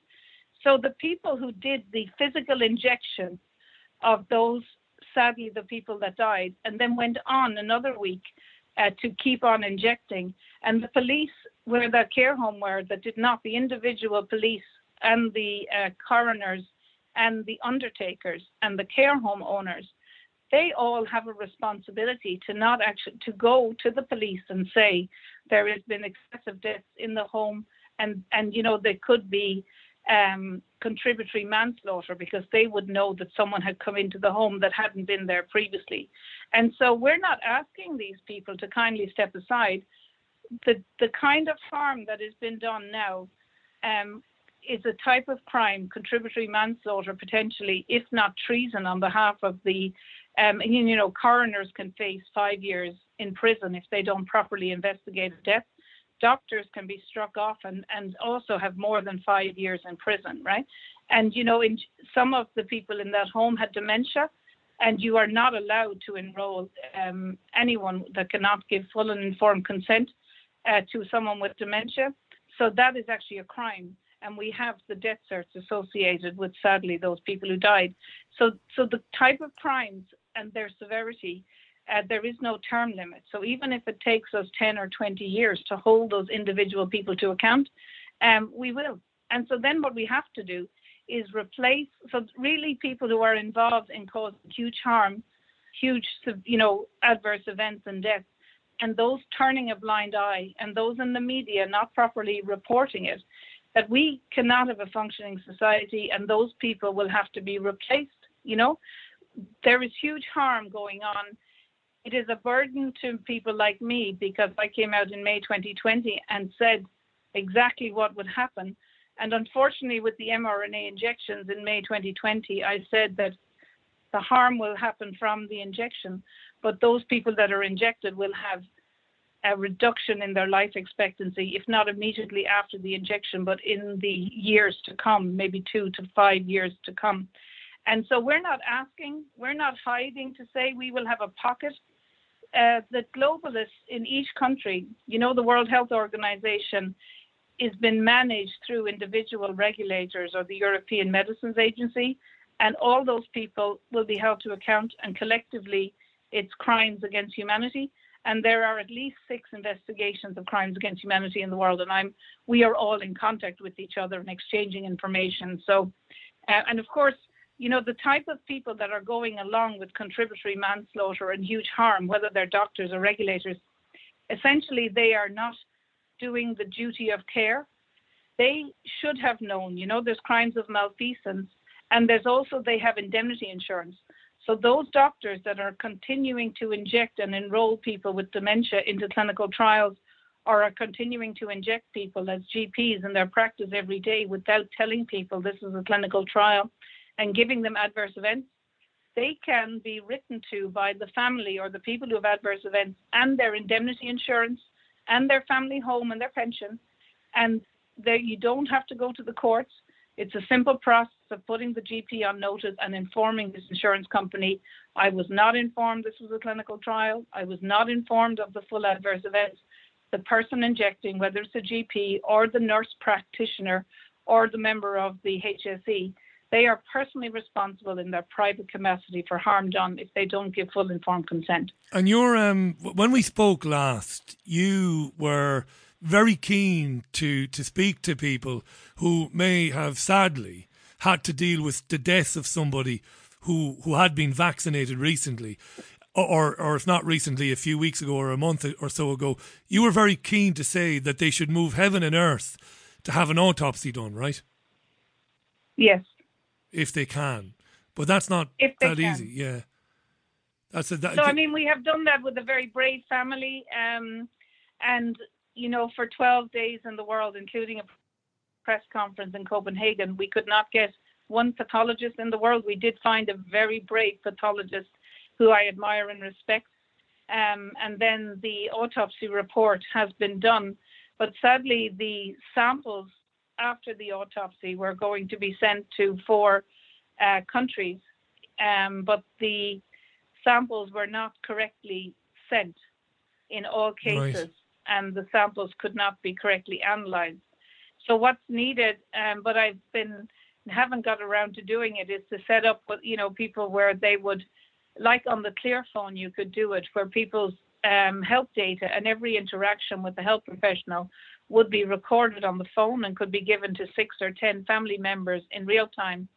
So the people who did the physical injection of those, sadly, the people that died, and then went on another week uh, to keep on injecting, and the police, where the care home were, that did not, the individual police and the uh, coroners and the undertakers and the care home owners, they all have a responsibility to not actually to go to the police and say there has been excessive deaths in the home and and you know there could be um, contributory manslaughter because they would know that someone had come into the home that hadn't been there previously. And so we're not asking these people to kindly step aside. The, the kind of harm that has been done now um, is a type of crime, contributory manslaughter potentially, if not treason on behalf of the, um, you know, coroners can face five years in prison if they don't properly investigate a death doctors can be struck off and, and also have more than five years in prison, right? And, you know, in some of the people in that home had dementia, and you are not allowed to enroll um, anyone that cannot give full and informed consent uh, to someone with dementia. So that is actually a crime. And we have the death certs associated with, sadly, those people who died. So, so the type of crimes and their severity uh, there is no term limit. So even if it takes us 10 or 20 years to hold those individual people to account, um, we will. And so then what we have to do is replace, so really people who are involved in causing huge harm, huge, you know, adverse events and deaths, and those turning a blind eye, and those in the media not properly reporting it, that we cannot have a functioning society, and those people will have to be replaced. You know, there is huge harm going on it is a burden to people like me because I came out in May 2020 and said exactly what would happen. And unfortunately, with the mRNA injections in May 2020, I said that the harm will happen from the injection, but those people that are injected will have a reduction in their life expectancy, if not immediately after the injection, but in the years to come, maybe two to five years to come. And so we're not asking, we're not hiding to say we will have a pocket uh, the globalists in each country, you know, the World Health Organization is been managed through individual regulators or the European Medicines Agency, and all those people will be held to account, and collectively, it's crimes against humanity. And there are at least six investigations of crimes against humanity in the world, and I'm we are all in contact with each other and exchanging information. So, uh, and of course, you know, the type of people that are going along with contributory manslaughter and huge harm, whether they're doctors or regulators, essentially they are not doing the duty of care. They should have known, you know, there's crimes of malfeasance, and there's also they have indemnity insurance. So those doctors that are continuing to inject and enroll people with dementia into clinical trials or are continuing to inject people as GPs in their practice every day without telling people this is a clinical trial and giving them adverse events, they can be written to by the family or the people who have adverse events and their indemnity insurance and their family home and their pension. And you don't have to go to the courts. It's a simple process of putting the GP on notice and informing this insurance company. I was not informed this was a clinical trial. I was not informed of the full adverse events. The person injecting, whether it's a GP or the nurse practitioner or the member of the HSE, they are personally responsible in their private capacity for harm done if they don't give full informed consent. And you're um, when we spoke last, you were very keen to to speak to people who may have sadly had to deal with the death of somebody who who had been vaccinated recently, or or if not recently, a few weeks ago or a month or so ago, you were very keen to say that they should move heaven and earth to have an autopsy done, right? Yes. If they can, but that's not if that can. easy. Yeah. That's a, that, so I mean, we have done that with a very brave family, um, and you know, for 12 days in the world, including a press conference in Copenhagen, we could not get one pathologist in the world. We did find a very brave pathologist who I admire and respect. Um, and then the autopsy report has been done. But sadly, the samples after the autopsy were going to be sent to four uh, countries, um, but the samples were not correctly sent in all cases, right. and the samples could not be correctly analyzed. So what's needed, um, but I've been haven't got around to doing it, is to set up, you know, people where they would, like on the Clearphone, you could do it, where people's um, health data and every interaction with the health professional would be recorded on the phone and could be given to six or ten family members in real time,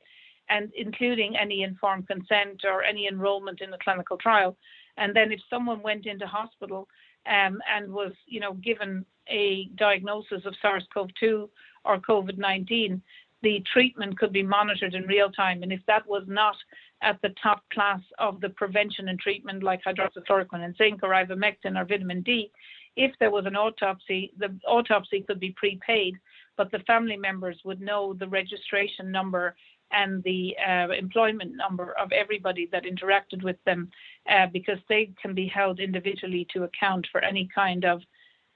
and including any informed consent or any enrollment in a clinical trial. And then if someone went into hospital um, and was, you know, given a diagnosis of SARS-CoV-2 or COVID-19, the treatment could be monitored in real time. And if that was not at the top class of the prevention and treatment, like hydroxychloroquine and zinc or ivermectin or vitamin D, if there was an autopsy, the autopsy could be prepaid, but the family members would know the registration number and the uh, employment number of everybody that interacted with them uh, because they can be held individually to account for any kind of,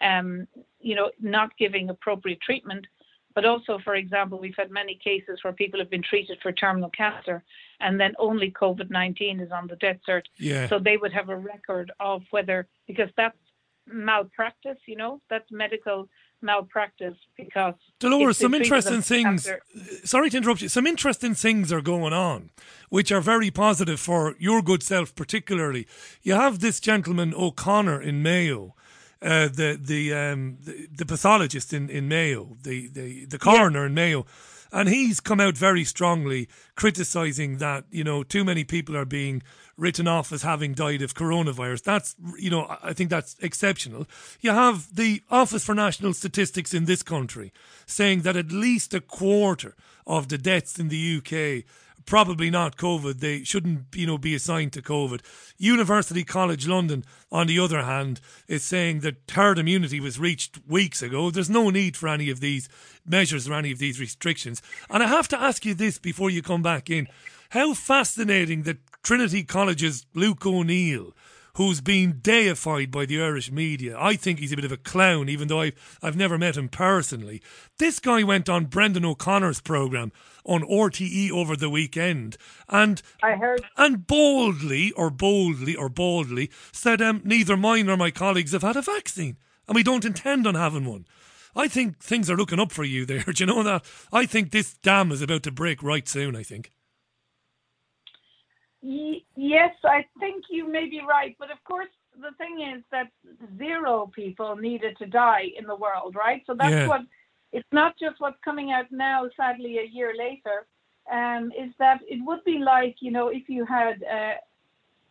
um, you know, not giving appropriate treatment. But also, for example, we've had many cases where people have been treated for terminal cancer and then only COVID 19 is on the death cert. Yeah. So they would have a record of whether, because that's malpractice, you know, that's medical malpractice because Dolores, some interesting things. Sorry to interrupt you. Some interesting things are going on, which are very positive for your good self, particularly. You have this gentleman O'Connor in Mayo. Uh, the the, um, the, the pathologist in, in Mayo, the, the, the coroner yeah. in Mayo, and he's come out very strongly criticising that you know too many people are being written off as having died of coronavirus. That's, you know, I think that's exceptional. You have the Office for National Statistics in this country saying that at least a quarter of the deaths in the UK probably not COVID. They shouldn't, you know, be assigned to COVID. University College London, on the other hand, is saying that herd immunity was reached weeks ago. There's no need for any of these measures or any of these restrictions. And I have to ask you this before you come back in. How fascinating that Trinity College's Luke O'Neill, who's been deified by the Irish media. I think he's a bit of a clown, even though I've, I've never met him personally. This guy went on Brendan O'Connor's programme on RTE over the weekend and I heard and boldly or boldly or boldly said um, neither mine nor my colleagues have had a vaccine and we don't intend on having one. I think things are looking up for you there. Do you know that? I think this dam is about to break right soon, I think yes, I think you may be right, but of course the thing is that zero people needed to die in the world, right? So that's yeah. what it's not just what's coming out now, sadly, a year later. Um, is that it would be like you know if you had uh,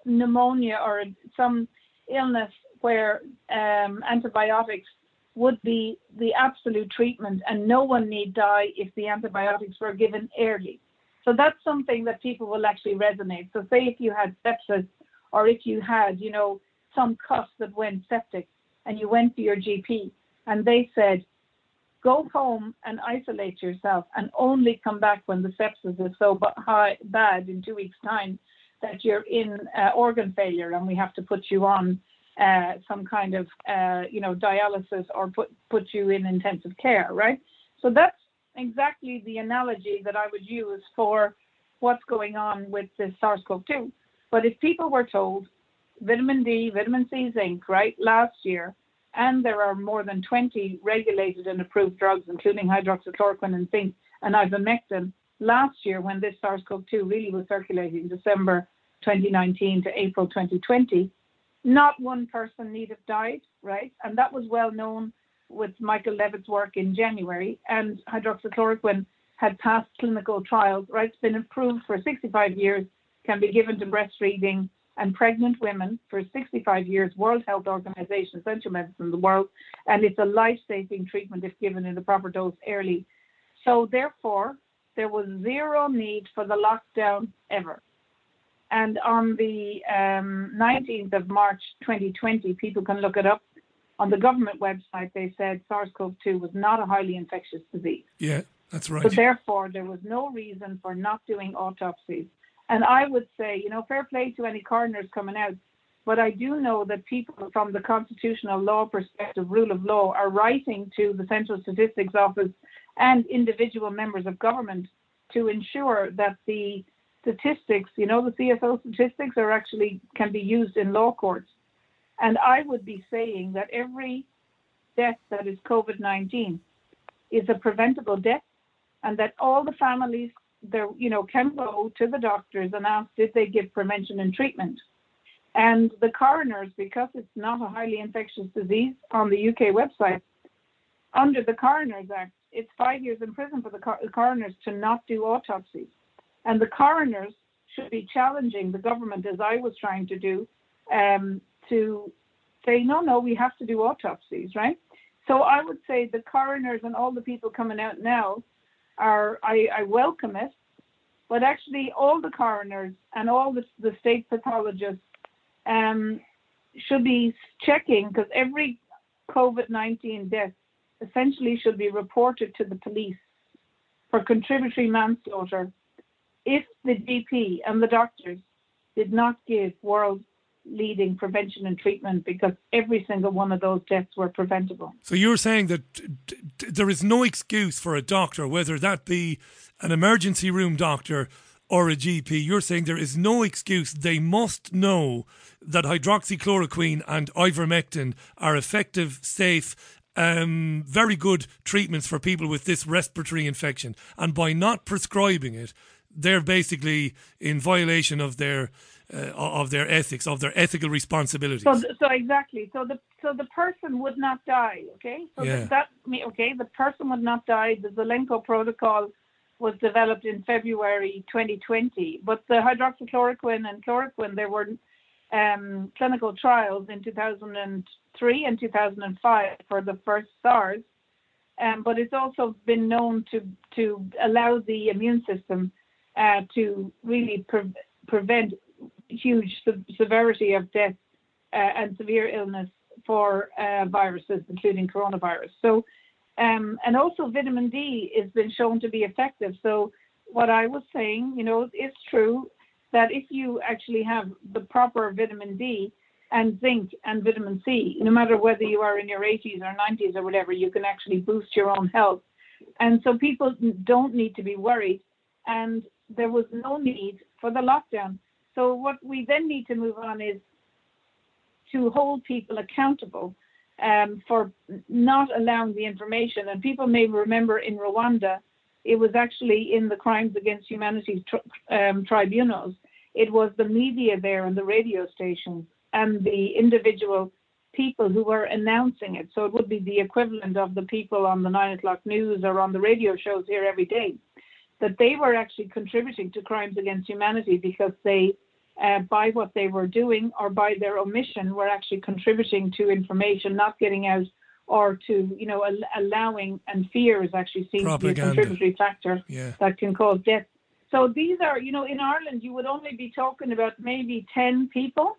pneumonia or some illness where um, antibiotics would be the absolute treatment and no one need die if the antibiotics were given early. So that's something that people will actually resonate. So say if you had sepsis or if you had, you know, some cuff that went septic and you went to your GP and they said, go home and isolate yourself and only come back when the sepsis is so high, bad in two weeks' time that you're in uh, organ failure and we have to put you on uh, some kind of, uh, you know, dialysis or put, put you in intensive care, right? So that's exactly the analogy that I would use for what's going on with this SARS-CoV-2. But if people were told vitamin D, vitamin C, zinc, right, last year, and there are more than 20 regulated and approved drugs, including hydroxychloroquine and zinc and ivermectin, last year when this SARS-CoV-2 really was circulating, December 2019 to April 2020, not one person need have died, right? And that was well known with Michael Levitt's work in January, and hydroxychloroquine had passed clinical trials, right? It's been approved for 65 years, can be given to breastfeeding and pregnant women for 65 years, World Health Organization, essential medicine in the world, and it's a life-saving treatment if given in the proper dose early. So therefore, there was zero need for the lockdown ever. And on the um, 19th of March 2020, people can look it up. On the government website, they said SARS-CoV-2 was not a highly infectious disease. Yeah, that's right. So therefore, there was no reason for not doing autopsies. And I would say, you know, fair play to any coroners coming out, but I do know that people from the constitutional law perspective, rule of law, are writing to the Central Statistics Office and individual members of government to ensure that the statistics, you know, the CSO statistics are actually can be used in law courts. And I would be saying that every death that is COVID 19 is a preventable death, and that all the families there, you know, can go to the doctors and ask did they give prevention and treatment. And the coroners, because it's not a highly infectious disease on the UK website, under the Coroners Act, it's five years in prison for the coroners to not do autopsies. And the coroners should be challenging the government, as I was trying to do, um, to say, no, no, we have to do autopsies, right? So I would say the coroners and all the people coming out now are, I, I welcome it, but actually all the coroners and all the, the state pathologists um, should be checking because every COVID 19 death essentially should be reported to the police for contributory manslaughter if the GP and the doctors did not give world leading prevention and treatment because every single one of those deaths were preventable. So you're saying that there is no excuse for a doctor, whether that be an emergency room doctor or a GP, you're saying there is no excuse. They must know that hydroxychloroquine and ivermectin are effective, safe, um, very good treatments for people with this respiratory infection. And by not prescribing it, they're basically in violation of their uh, of their ethics, of their ethical responsibilities. So, so exactly. So the so the person would not die. Okay. So yeah. that, that okay, the person would not die. The Zelenko protocol was developed in February 2020, but the hydroxychloroquine and chloroquine there were um, clinical trials in 2003 and 2005 for the first SARS. Um, but it's also been known to to allow the immune system uh, to really pre- prevent huge se- severity of death uh, and severe illness for uh, viruses, including coronavirus. So, um, and also vitamin D has been shown to be effective. So, what I was saying, you know, it's true that if you actually have the proper vitamin D and zinc and vitamin C, no matter whether you are in your 80s or 90s or whatever, you can actually boost your own health. And so people don't need to be worried. And there was no need for the lockdown. So what we then need to move on is to hold people accountable um, for not allowing the information. And people may remember in Rwanda, it was actually in the Crimes Against Humanity um, tribunals. It was the media there and the radio stations and the individual people who were announcing it. So it would be the equivalent of the people on the nine o'clock news or on the radio shows here every day. That they were actually contributing to crimes against humanity because they Uh, by what they were doing or by their omission were actually contributing to information not getting out or to you know al- allowing and fear is actually seen Propaganda. to be a contributory factor yeah. that can cause death so these are you know in ireland you would only be talking about maybe 10 people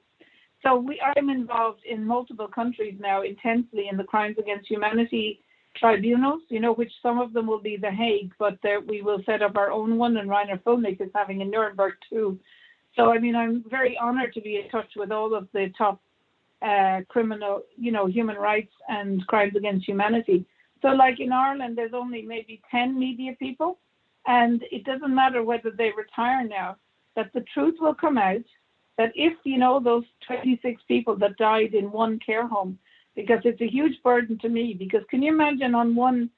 so we i'm involved in multiple countries now intensely in the crimes against humanity tribunals you know which some of them will be the hague but there, we will set up our own one and Reiner Fuellmich is having in nuremberg too so, I mean, I'm very honored to be in touch with all of the top uh, criminal, you know, human rights and crimes against humanity. So, like in Ireland, there's only maybe 10 media people, and it doesn't matter whether they retire now, that the truth will come out that if, you know, those 26 people that died in one care home, because it's a huge burden to me, because can you imagine on one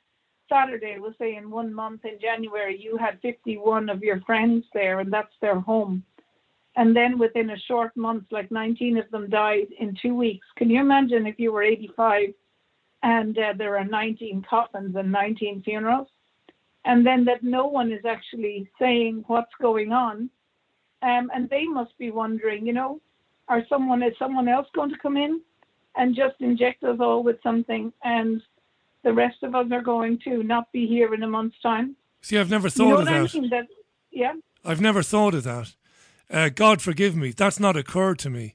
Saturday, we'll say in one month in January, you had 51 of your friends there, and that's their home and then within a short month, like 19 of them died in two weeks. Can you imagine if you were 85 and uh, there are 19 coffins and 19 funerals? And then that no one is actually saying what's going on. um, and they must be wondering, you know, are someone is someone else going to come in and just inject us all with something, and the rest of us are going to not be here in a month's time? See, I've never thought you know of what I mean? That yeah. I've never thought of that. Uh, God forgive me. That's not occurred to me.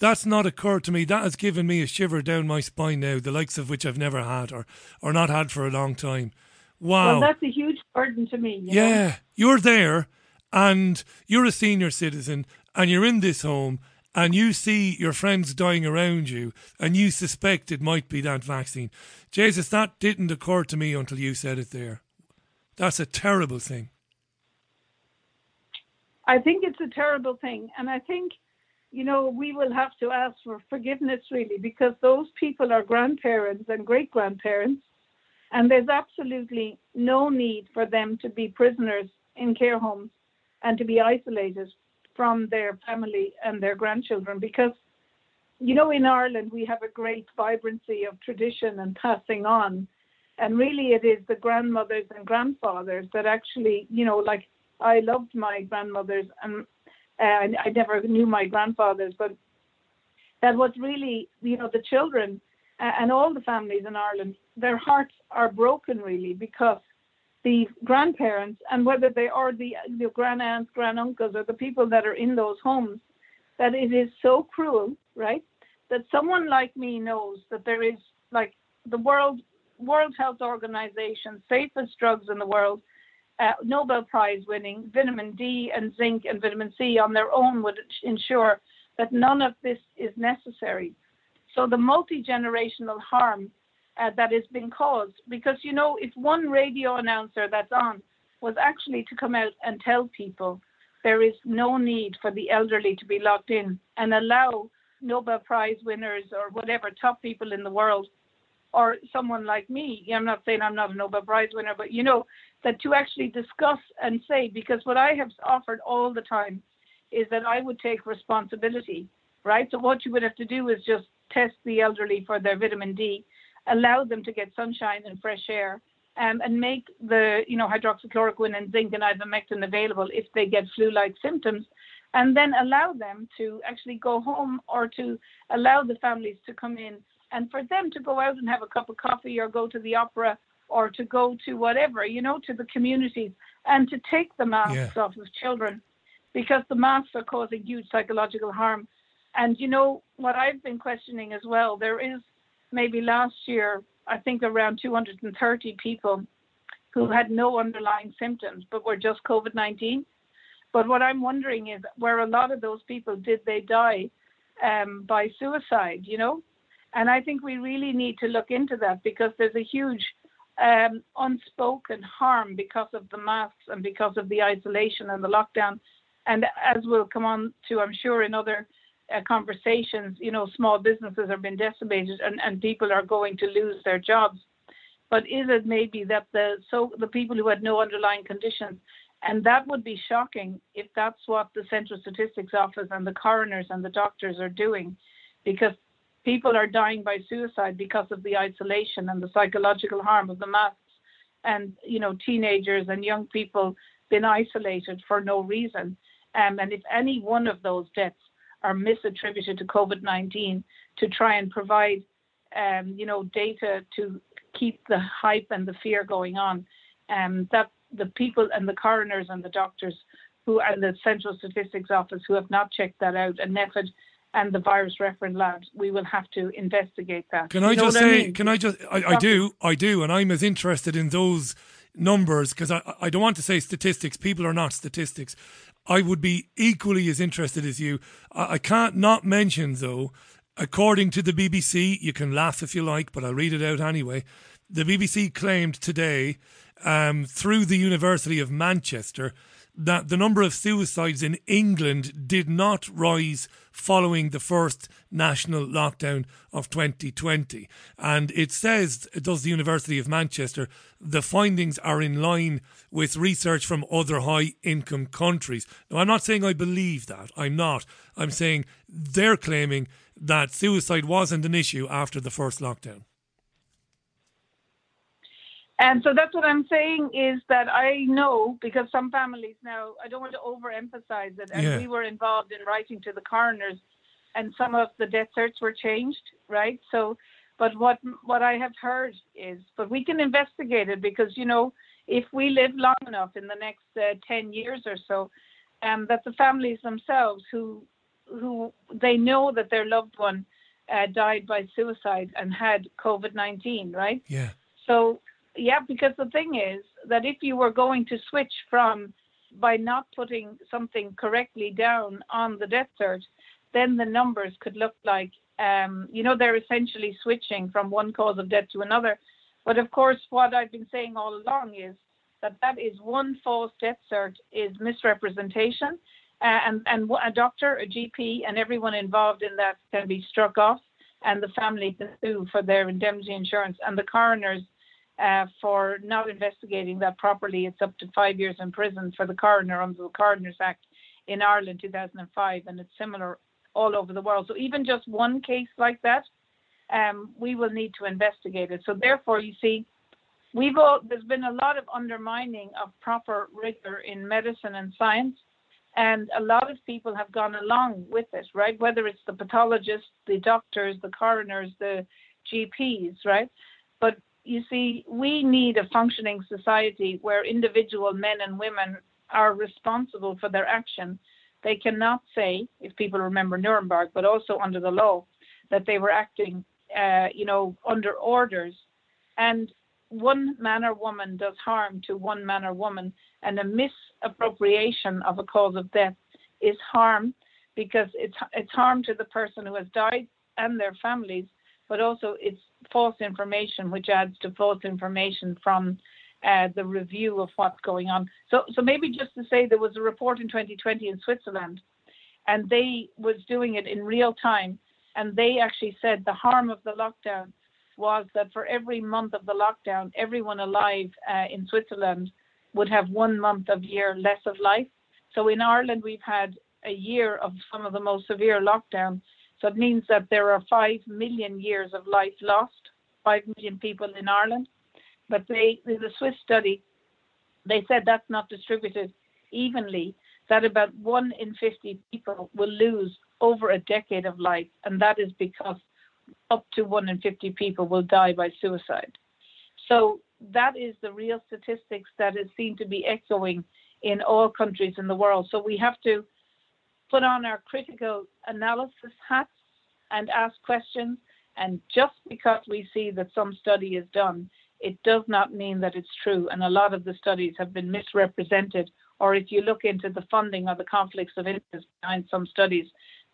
That's not occurred to me. That has given me a shiver down my spine now, the likes of which I've never had or, or not had for a long time. Wow. Well, that's a huge burden to me. you know? yeah, you're there and you're a senior citizen and you're in this home and you see your friends dying around you and you suspect it might be that vaccine. Jesus, that didn't occur to me until you said it there. That's a terrible thing. I think it's a terrible thing. And I think, you know, we will have to ask for forgiveness really because those people are grandparents and great grandparents. And there's absolutely no need for them to be prisoners in care homes and to be isolated from their family and their grandchildren because, you know, in Ireland we have a great vibrancy of tradition and passing on. And really, it is the grandmothers and grandfathers that actually, you know, like I loved my grandmothers and I never knew my grandfathers, but that was really, you know, the children and all the families in Ireland, their hearts are broken really because the grandparents and whether they are the, the grand aunts, grand uncles, or the people that are in those homes, that it is so cruel, right? That someone like me knows that there is like the world World Health Organization, safest drugs in the world, uh, Nobel Prize winning, vitamin D and zinc and vitamin C on their own would ensure that none of this is necessary. So the multi generational harm uh, that has been caused, because you know, if one radio announcer that's on was actually to come out and tell people there is no need for the elderly to be locked in and allow Nobel Prize winners or whatever top people in the world or someone like me, I'm not saying I'm not a Nobel Prize winner, but you know, that to actually discuss and say, because what I have offered all the time is that I would take responsibility, right? So what you would have to do is just test the elderly for their vitamin D, allow them to get sunshine and fresh air, um, and make the, you know, hydroxychloroquine and zinc and ivermectin available if they get flu-like symptoms, and then allow them to actually go home or to allow the families to come in and for them to go out and have a cup of coffee or go to the opera or to go to whatever, you know, to the communities and to take the masks Yeah. off of children because the masks are causing huge psychological harm. And you know what I've been questioning as well, there is maybe last year, I think around 230 people who had no underlying symptoms but were just COVID 19. But what I'm wondering is where a lot of those people did they die um, by suicide, you know? And I think we really need to look into that because there's a huge um, unspoken harm because of the masks and because of the isolation and the lockdown. And as we'll come on to, I'm sure, in other uh, conversations, you know, small businesses are being decimated and, and people are going to lose their jobs. But is it maybe that the so the people who had no underlying conditions, and that would be shocking if that's what the Central Statistics Office and the coroners and the doctors are doing, because people are dying by suicide because of the isolation and the psychological harm of the masks and you know teenagers and young people been isolated for no reason. Um, and if any one of those deaths are misattributed to covid-19 to try and provide um, you know data to keep the hype and the fear going on um, that the people and the coroners and the doctors who and the central statistics office who have not checked that out and NPHET and the virus reference labs, we will have to investigate that. Can You I know just say? mean? Can I just? I, I do. I do, and I'm as interested in those numbers because I, I don't want to say statistics. People are not statistics. I would be equally as interested as you. I, I can't not mention though. According to the BBC, you can laugh if you like, but I'll read it out anyway. The BBC claimed today, um, through the University of Manchester, that the number of suicides in England did not rise following the first national lockdown of 2020. And it says, it does the University of Manchester, the findings are in line with research from other high income countries. Now, I'm not saying I believe that. I'm not. I'm saying they're claiming that suicide wasn't an issue after the first lockdown. And so that's what I'm saying is that I know because some families now, I don't want to overemphasize it, and Yeah. we were involved in writing to the coroners, and some of the death certs were changed, right? So, but what what I have heard is, but we can investigate it because you know if we live long enough in the next uh, ten years or so, um, that the families themselves who who they know that their loved one uh, died by suicide and had COVID nineteen, right? Yeah. So yeah, because the thing is that if you were going to switch from by not putting something correctly down on the death cert, then the numbers could look like um, you know they're essentially switching from one cause of death to another. But of course, what I've been saying all along is that that is one false death cert is misrepresentation, uh, and and a doctor, a GP, and everyone involved in that can be struck off, and the family can sue for their indemnity insurance, and the coroners uh, for not investigating that properly. It's up to five years in prison for the coroner under the Coroners Act in Ireland 2005, and it's similar all over the world. So even just one case like that, um, we will need to investigate it. So therefore, you see, we've all, there's been a lot of undermining of proper rigor in medicine and science, and a lot of people have gone along with it, right? Whether it's the pathologists, the doctors, the coroners, the GPs, right? You see, we need a functioning society where individual men and women are responsible for their action. They cannot say, if people remember Nuremberg, but also under the law, that they were acting, uh, you know, under orders. And one man or woman does harm to one man or woman, and a misappropriation of a cause of death is harm because it's it's harm to the person who has died and their families, but also it's false information, which adds to false information from uh, the review of what's going on. So, so maybe just to say there was a report in 2020 in Switzerland, and they was doing it in real time, and they actually said the harm of the lockdown was that for every month of the lockdown, everyone alive uh, in Switzerland would have one month of year less of life. So in Ireland, we've had a year of some of the most severe lockdown. So it means that there are five million years of life lost, five million people in Ireland. But they, in the Swiss study, they said that's not distributed evenly, that about one in 50 people will lose over a decade of life. And that is because up to one in 50 people will die by suicide. So that is the real statistics that is seen to be echoing in all countries in the world. So we have to put on our critical analysis hats and ask questions. And just because we see that some study is done, it does not mean that it's true. And a lot of the studies have been misrepresented. Or if you look into the funding or the conflicts of interest behind some studies,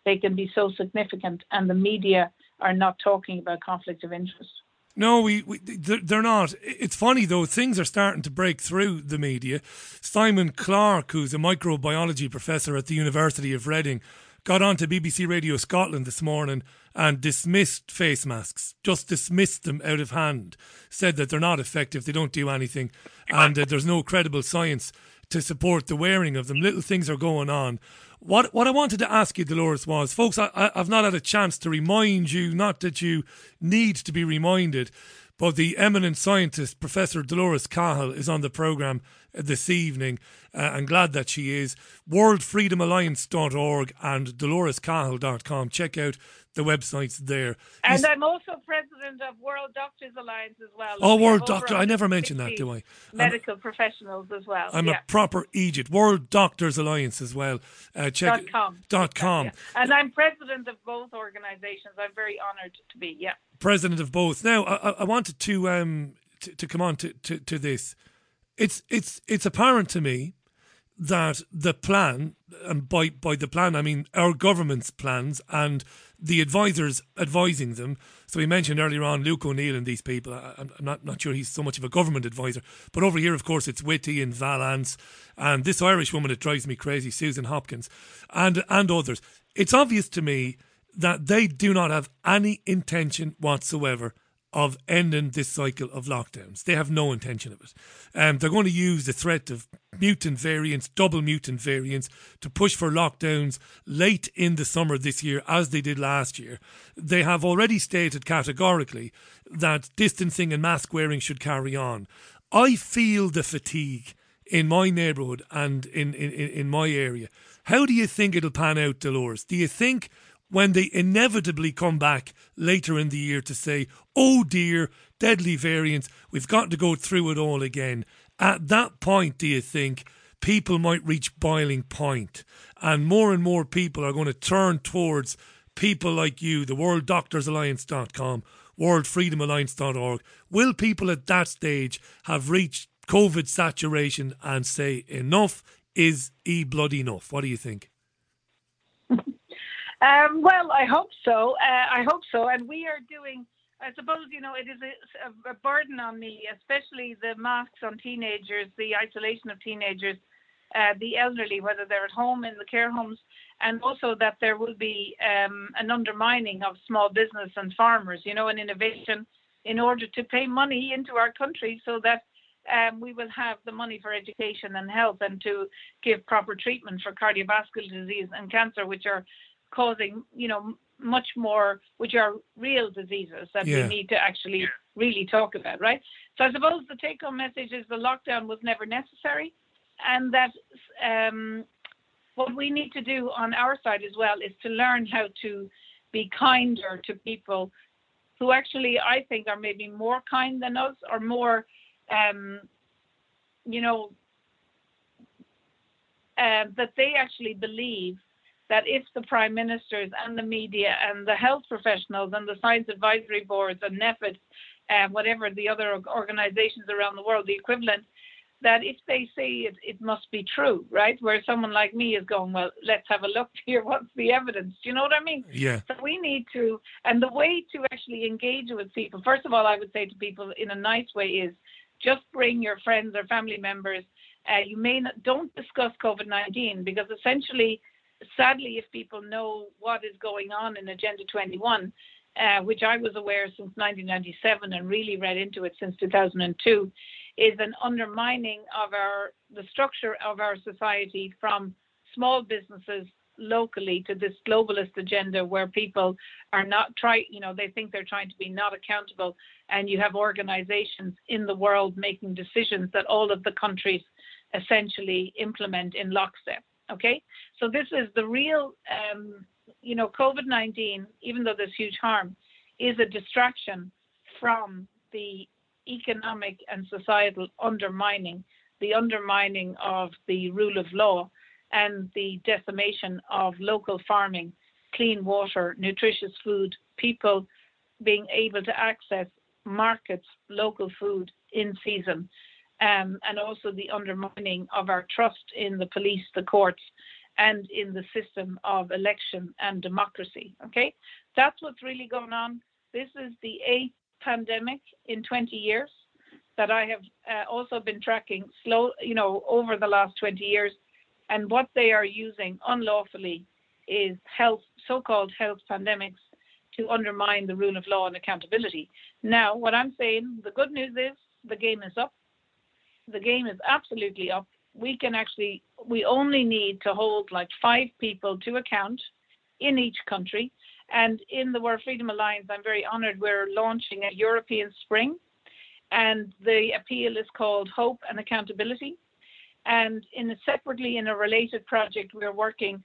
they can be so significant, and the media are not talking about conflict of interest. No, we, we they're not. It's funny though; things are starting to break through the media. Simon Clarke, who's a microbiology professor at the University of Reading, got on to BBC Radio Scotland this morning and dismissed face masks. Just dismissed them out of hand. Said that they're not effective. They don't do anything, and uh, there's no credible science to support the wearing of them. Little things are going on. What what I wanted to ask you, Dolores, was, folks, I, I, I've not had a chance to remind you, not that you need to be reminded, but the eminent scientist, Professor Dolores Cahill, is on the programme this evening. Uh, I'm glad that she is. WorldFreedomAlliance.org and DoloresCahill.com. Check out the websites there. And I'm also president of World Doctors Alliance as well. Oh, We World Doctor. I never mentioned that, do I? I'm- Medical professionals as well. I'm yeah. a proper Egypt. World Doctors Alliance as well. Uh, check Dot com. Dot com. Yeah. And I'm president of both organizations. I'm very honored to be. Yeah. president of both. Now, I, I- I wanted to um to, to come on to, to, to this. It's it's it's apparent to me that the plan, and by by the plan I mean our government's plans and the advisors advising them. So we mentioned earlier on Luke O'Neill and these people. I, I'm I'm not not sure he's so much of a government advisor, but over here, of course, it's Whitty and Vallance and this Irish woman that drives me crazy, Susan Hopkins, and and others. It's obvious to me that they do not have any intention whatsoever of ending this cycle of lockdowns. They have no intention of it. Um, they're going to use the threat of mutant variants, double mutant variants, to push for lockdowns late in the summer this year, as they did last year. They have already stated categorically that distancing and mask wearing should carry on. I feel the fatigue in my neighbourhood and in, in, in my area. How do you think it'll pan out, Dolores? Do you think when they inevitably come back later in the year to say, oh dear, deadly variants, we've got to go through it all again? At that point, do you think people might reach boiling point and more and more people are going to turn towards people like you, the worlddoctorsalliance.com, worldfreedomalliance.org. Will people at that stage have reached COVID saturation and say enough is e blood enough? What do you think? um, well, I hope so. Uh, I hope so. And we are doing, I suppose, you know, it is a, a burden on me, especially the masks on teenagers, the isolation of teenagers uh, the elderly, whether they're at home in the care homes, and also that there will be um, an undermining of small business and farmers, you know, and innovation in order to pay money into our country so that um, we will have the money for education and health and to give proper treatment for cardiovascular disease and cancer, which are causing, you know, much more, which are real diseases that yeah. we need to actually really talk about, right? So I suppose the take home message is the lockdown was never necessary and that um, what we need to do on our side as well is to learn how to be kinder to people who actually I think are maybe more kind than us or more, um, you know, uh, that they actually believe that if the prime ministers and the media and the health professionals and the science advisory boards and NPHET, uh, whatever the other organizations around the world, the equivalent, that if they say it, it must be true, right? Where someone like me is going, well, let's have a look here. What's the evidence? Do you know what I mean? Yeah. So we need to, and the way to actually engage with people, first of all, I would say to people in a nice way is just bring your friends or family members. Uh, you may not, don't discuss COVID 19 because essentially, sadly, if people know what is going on in Agenda 21, uh, which I was aware since 1997 and really read into it since 2002, is an undermining of our the structure of our society from small businesses locally to this globalist agenda where people are not try you know they think they're trying to be not accountable. And you have organizations in the world making decisions that all of the countries essentially implement in lockstep okay? So this is the real um, you know covid-19 even though there's huge harm is a distraction from the economic and societal undermining, the undermining of the rule of law, and the decimation of local farming, clean water, nutritious food, people being able to access markets, local food in season, and also the undermining of our trust in the police, the courts, and in the system of election and democracy. Okay, that's what's really going on. This is the eighth pandemic in 20 years that I have uh, also been tracking slow, you know, over the last 20 years. And what they are using unlawfully is health, so-called health pandemics to undermine the rule of law and accountability. Now, what I'm saying, the good news is the game is up. The game is absolutely up. We can actually, we only need to hold like five people to account in each country and in the World Freedom Alliance, I'm very honored we're launching a European Spring, and the appeal is called Hope and Accountability. And in a separately in a related project, we're working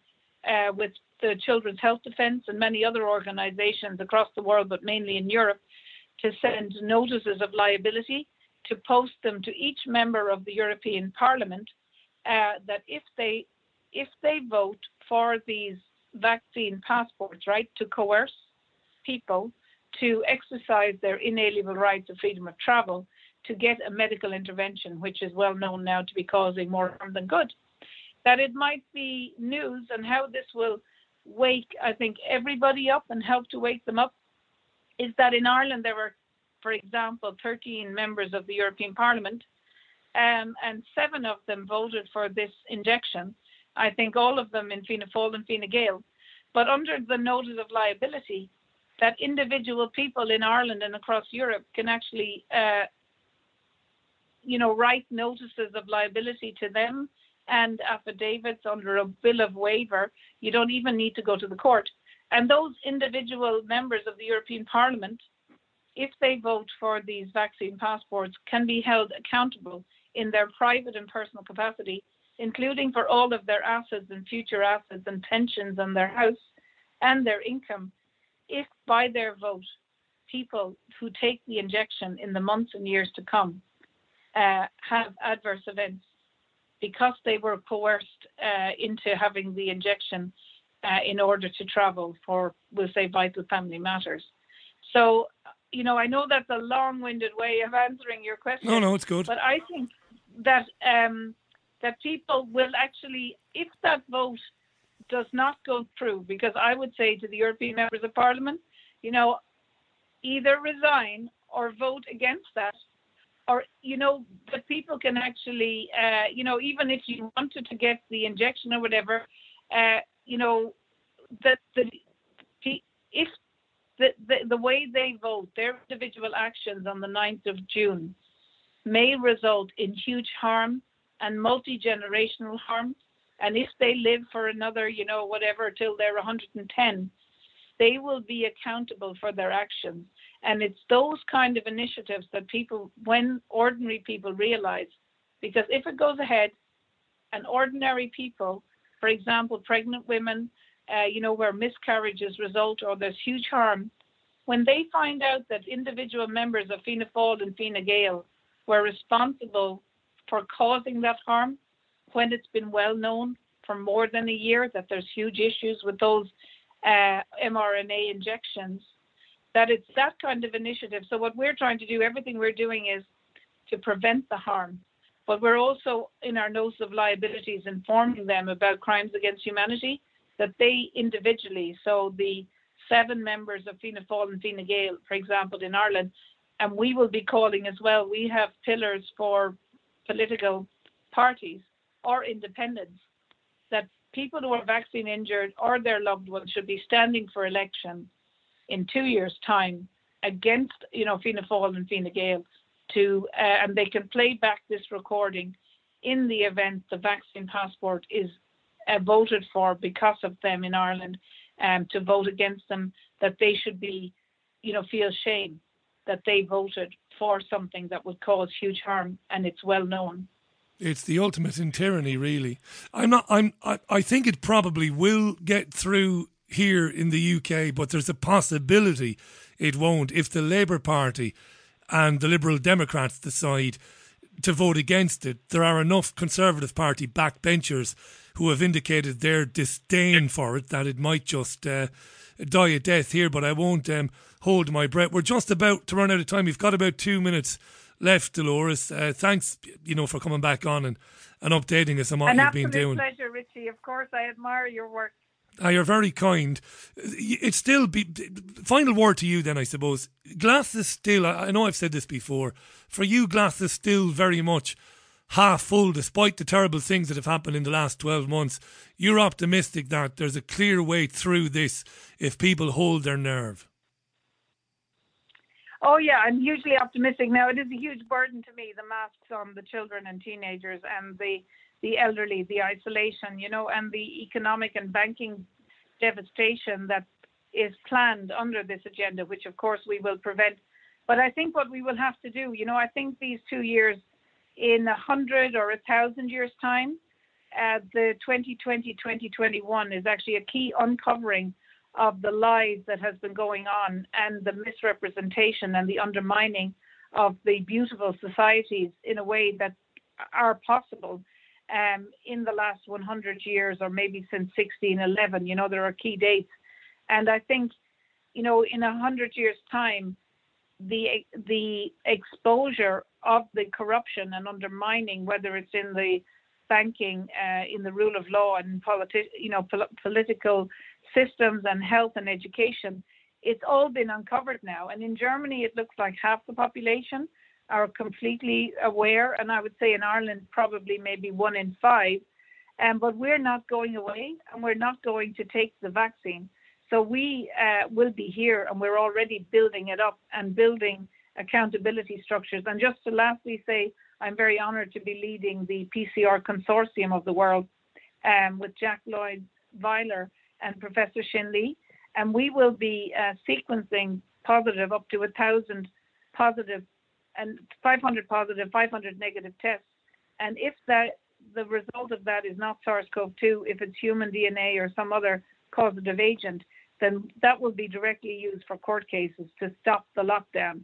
uh, with the Children's Health Defence and many other organisations across the world, but mainly in Europe, to send notices of liability to post them to each member of the European Parliament uh, that if they if they vote for these vaccine passports, right, to coerce people to exercise their inalienable rights of freedom of travel to get a medical intervention, which is well known now to be causing more harm than good. That it might be news and how this will wake, I think, everybody up and help to wake them up is that in Ireland there were, for example, 13 members of the European Parliament, um, and seven of them voted for this injection. I think all of them in Fianna Fáil and Fine Gael, but under the notice of liability, that individual people in Ireland and across Europe can actually, uh, you know, write notices of liability to them and affidavits under a bill of waiver. You don't even need to go to the court. And those individual members of the European Parliament if they vote for these vaccine passports, can be held accountable in their private and personal capacity, including for all of their assets and future assets and pensions on their house and their income, if by their vote, people who take the injection in the months and years to come uh, have adverse events because they were coerced uh, into having the injection uh, in order to travel for, we'll say, vital family matters. So, you know, I know that's a long-winded way of answering your question. No, no, it's good. But I think that um, that people will actually, if that vote does not go through, because I would say to the European members of Parliament, you know, either resign or vote against that, or you know, that people can actually, uh, you know, even if you wanted to get the injection or whatever, uh, you know, that the if the, the, the way they vote, their individual actions on the 9th of June may result in huge harm and multi generational harm. And if they live for another, you know, whatever, till they're 110, they will be accountable for their actions. And it's those kind of initiatives that people, when ordinary people realize, because if it goes ahead and ordinary people, for example, pregnant women, uh, you know, where miscarriages result or there's huge harm, when they find out that individual members of Fianna Fáil and Fine Gael were responsible for causing that harm, when it's been well known for more than a year that there's huge issues with those uh, mRNA injections, that it's that kind of initiative. So what we're trying to do, everything we're doing is to prevent the harm, but we're also in our notice of liabilities informing them about crimes against humanity that they individually, so the seven members of Fianna Fáil and Fine Gael, for example, in Ireland, and we will be calling as well. We have pillars for political parties or independents that people who are vaccine injured or their loved ones should be standing for election in two years' time against, you know, Fianna Fáil and Fine Gael to, uh, and they can play back this recording in the event the vaccine passport is uh, voted for because of them in Ireland, um, to vote against them, that they should be, you know, feel shame that they voted for something that would cause huge harm, and it's well known. It's the ultimate in tyranny, really. I'm not. I'm. I, I think it probably will get through here in the UK, but there's a possibility it won't if the Labour Party and the Liberal Democrats decide to vote against it. There are enough Conservative Party backbenchers who have indicated their disdain for it that it might just uh, die a death here. But I won't um, hold my breath. We're just about to run out of time. We've got about two minutes left, Dolores. Uh, thanks, you know, for coming back on and, and updating us on what An you've been doing. pleasure, Richie. Of course, I admire your work. Ah, you're very kind. It's still be final word to you then, I suppose. Glass is still. I know I've said this before. For you, glass is still very much half full, despite the terrible things that have happened in the last twelve months. You're optimistic that there's a clear way through this if people hold their nerve. Oh yeah, I'm hugely optimistic. Now it is a huge burden to me, the masks on the children and teenagers and the the elderly, the isolation, you know, and the economic and banking devastation that is planned under this agenda, which of course we will prevent. But I think what we will have to do, you know, I think these two years, in a hundred or a thousand years' time, uh, the 2020-2021 is actually a key uncovering of the lies that has been going on and the misrepresentation and the undermining of the beautiful societies in a way that are possible um, in the last 100 years or maybe since 1611. You know, there are key dates. And I think, you know, in a 100 years' time, the the exposure of the corruption and undermining, whether it's in the banking, uh, in the rule of law, and politi- you know, pol- political systems and health and education, it's all been uncovered now. And in Germany, it looks like half the population are completely aware, and I would say in Ireland probably maybe one in five. Um, but we're not going away, and we're not going to take the vaccine. So we uh, will be here, and we're already building it up and building accountability structures. And just to lastly say, I'm very honoured to be leading the PCR consortium of the world um, with Jack Lloyd Weiler and Professor Shin Lee, and we will be uh, sequencing positive up to a thousand positive and 500 positive, 500 negative tests. And if the result of that is not SARS-CoV-2, if it's human DNA or some other causative agent, then that will be directly used for court cases to stop the lockdown.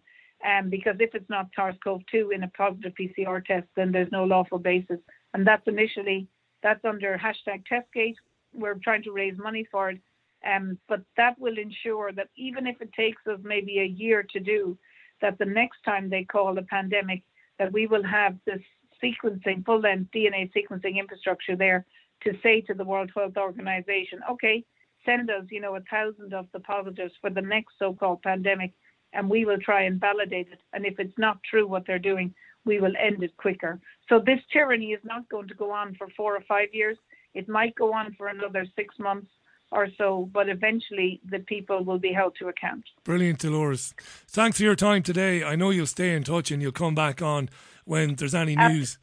Um, because if it's not SARS-CoV-2 in a positive PCR test, then there's no lawful basis. And that's initially that's under hashtag Testgate. We're trying to raise money for it. Um, but that will ensure that even if it takes us maybe a year to do, that the next time they call a pandemic, that we will have this sequencing, full length DNA sequencing infrastructure there to say to the World Health Organization, okay, send us, you know, a thousand of the positives for the next so called pandemic, and we will try and validate it. And if it's not true what they're doing, we will end it quicker. So this tyranny is not going to go on for four or five years. It might go on for another six months or so, but eventually the people will be held to account. Brilliant, Dolores. Thanks for your time today. I know you'll stay in touch and you'll come back on when there's any news.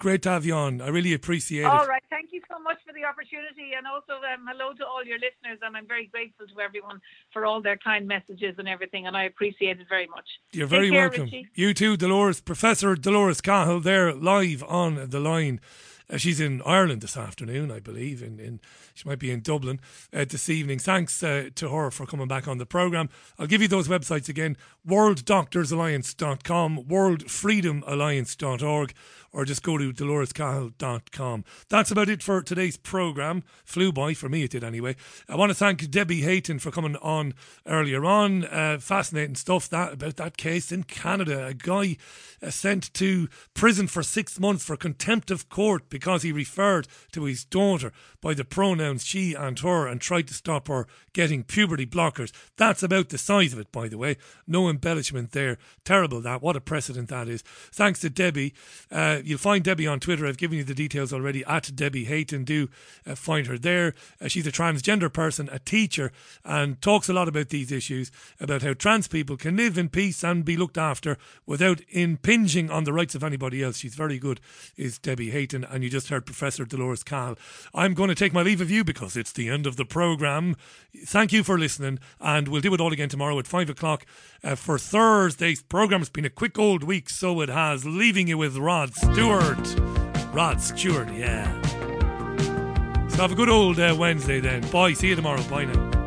Great to have you on. I really appreciate all it. All right. Thank you so much for the opportunity. And also, um, hello to all your listeners. And I'm very grateful to everyone for all their kind messages and everything. And I appreciate it very much. You're very care, welcome. Richie. You too, Dolores. Professor Dolores Cahill there live on the line. Uh, she's in Ireland this afternoon, I believe. In, in she might be in Dublin uh, this evening. Thanks uh, to her for coming back on the program. I'll give you those websites again: worlddoctorsalliance.com, worldfreedomalliance.org, or just go to dolorescahill.com. That's about it for today's program. Flew by for me, it did anyway. I want to thank Debbie Hayton for coming on earlier on. Uh, fascinating stuff that about that case in Canada. A guy uh, sent to prison for six months for contempt of court because he referred to his daughter by the pronouns she and her and tried to stop her getting puberty blockers. That's about the size of it, by the way. No embellishment there. Terrible that. What a precedent that is. Thanks to Debbie. Uh, you'll find Debbie on Twitter. I've given you the details already at Debbie Hayton. Do uh, find her there. Uh, she's a transgender person, a teacher, and talks a lot about these issues about how trans people can live in peace and be looked after without impinging on the rights of anybody else. She's very good, is Debbie Hayton. And you just heard Professor Dolores Cahill. I'm going to take my leave of you because it's the end of the programme. Thank you for listening, and we'll do it all again tomorrow at 5 o'clock uh, for Thursday's programme. It's been a quick old week, so it has. Leaving you with Rod Stewart. Rod Stewart, yeah. So have a good old uh, Wednesday then. Bye. See you tomorrow. Bye now.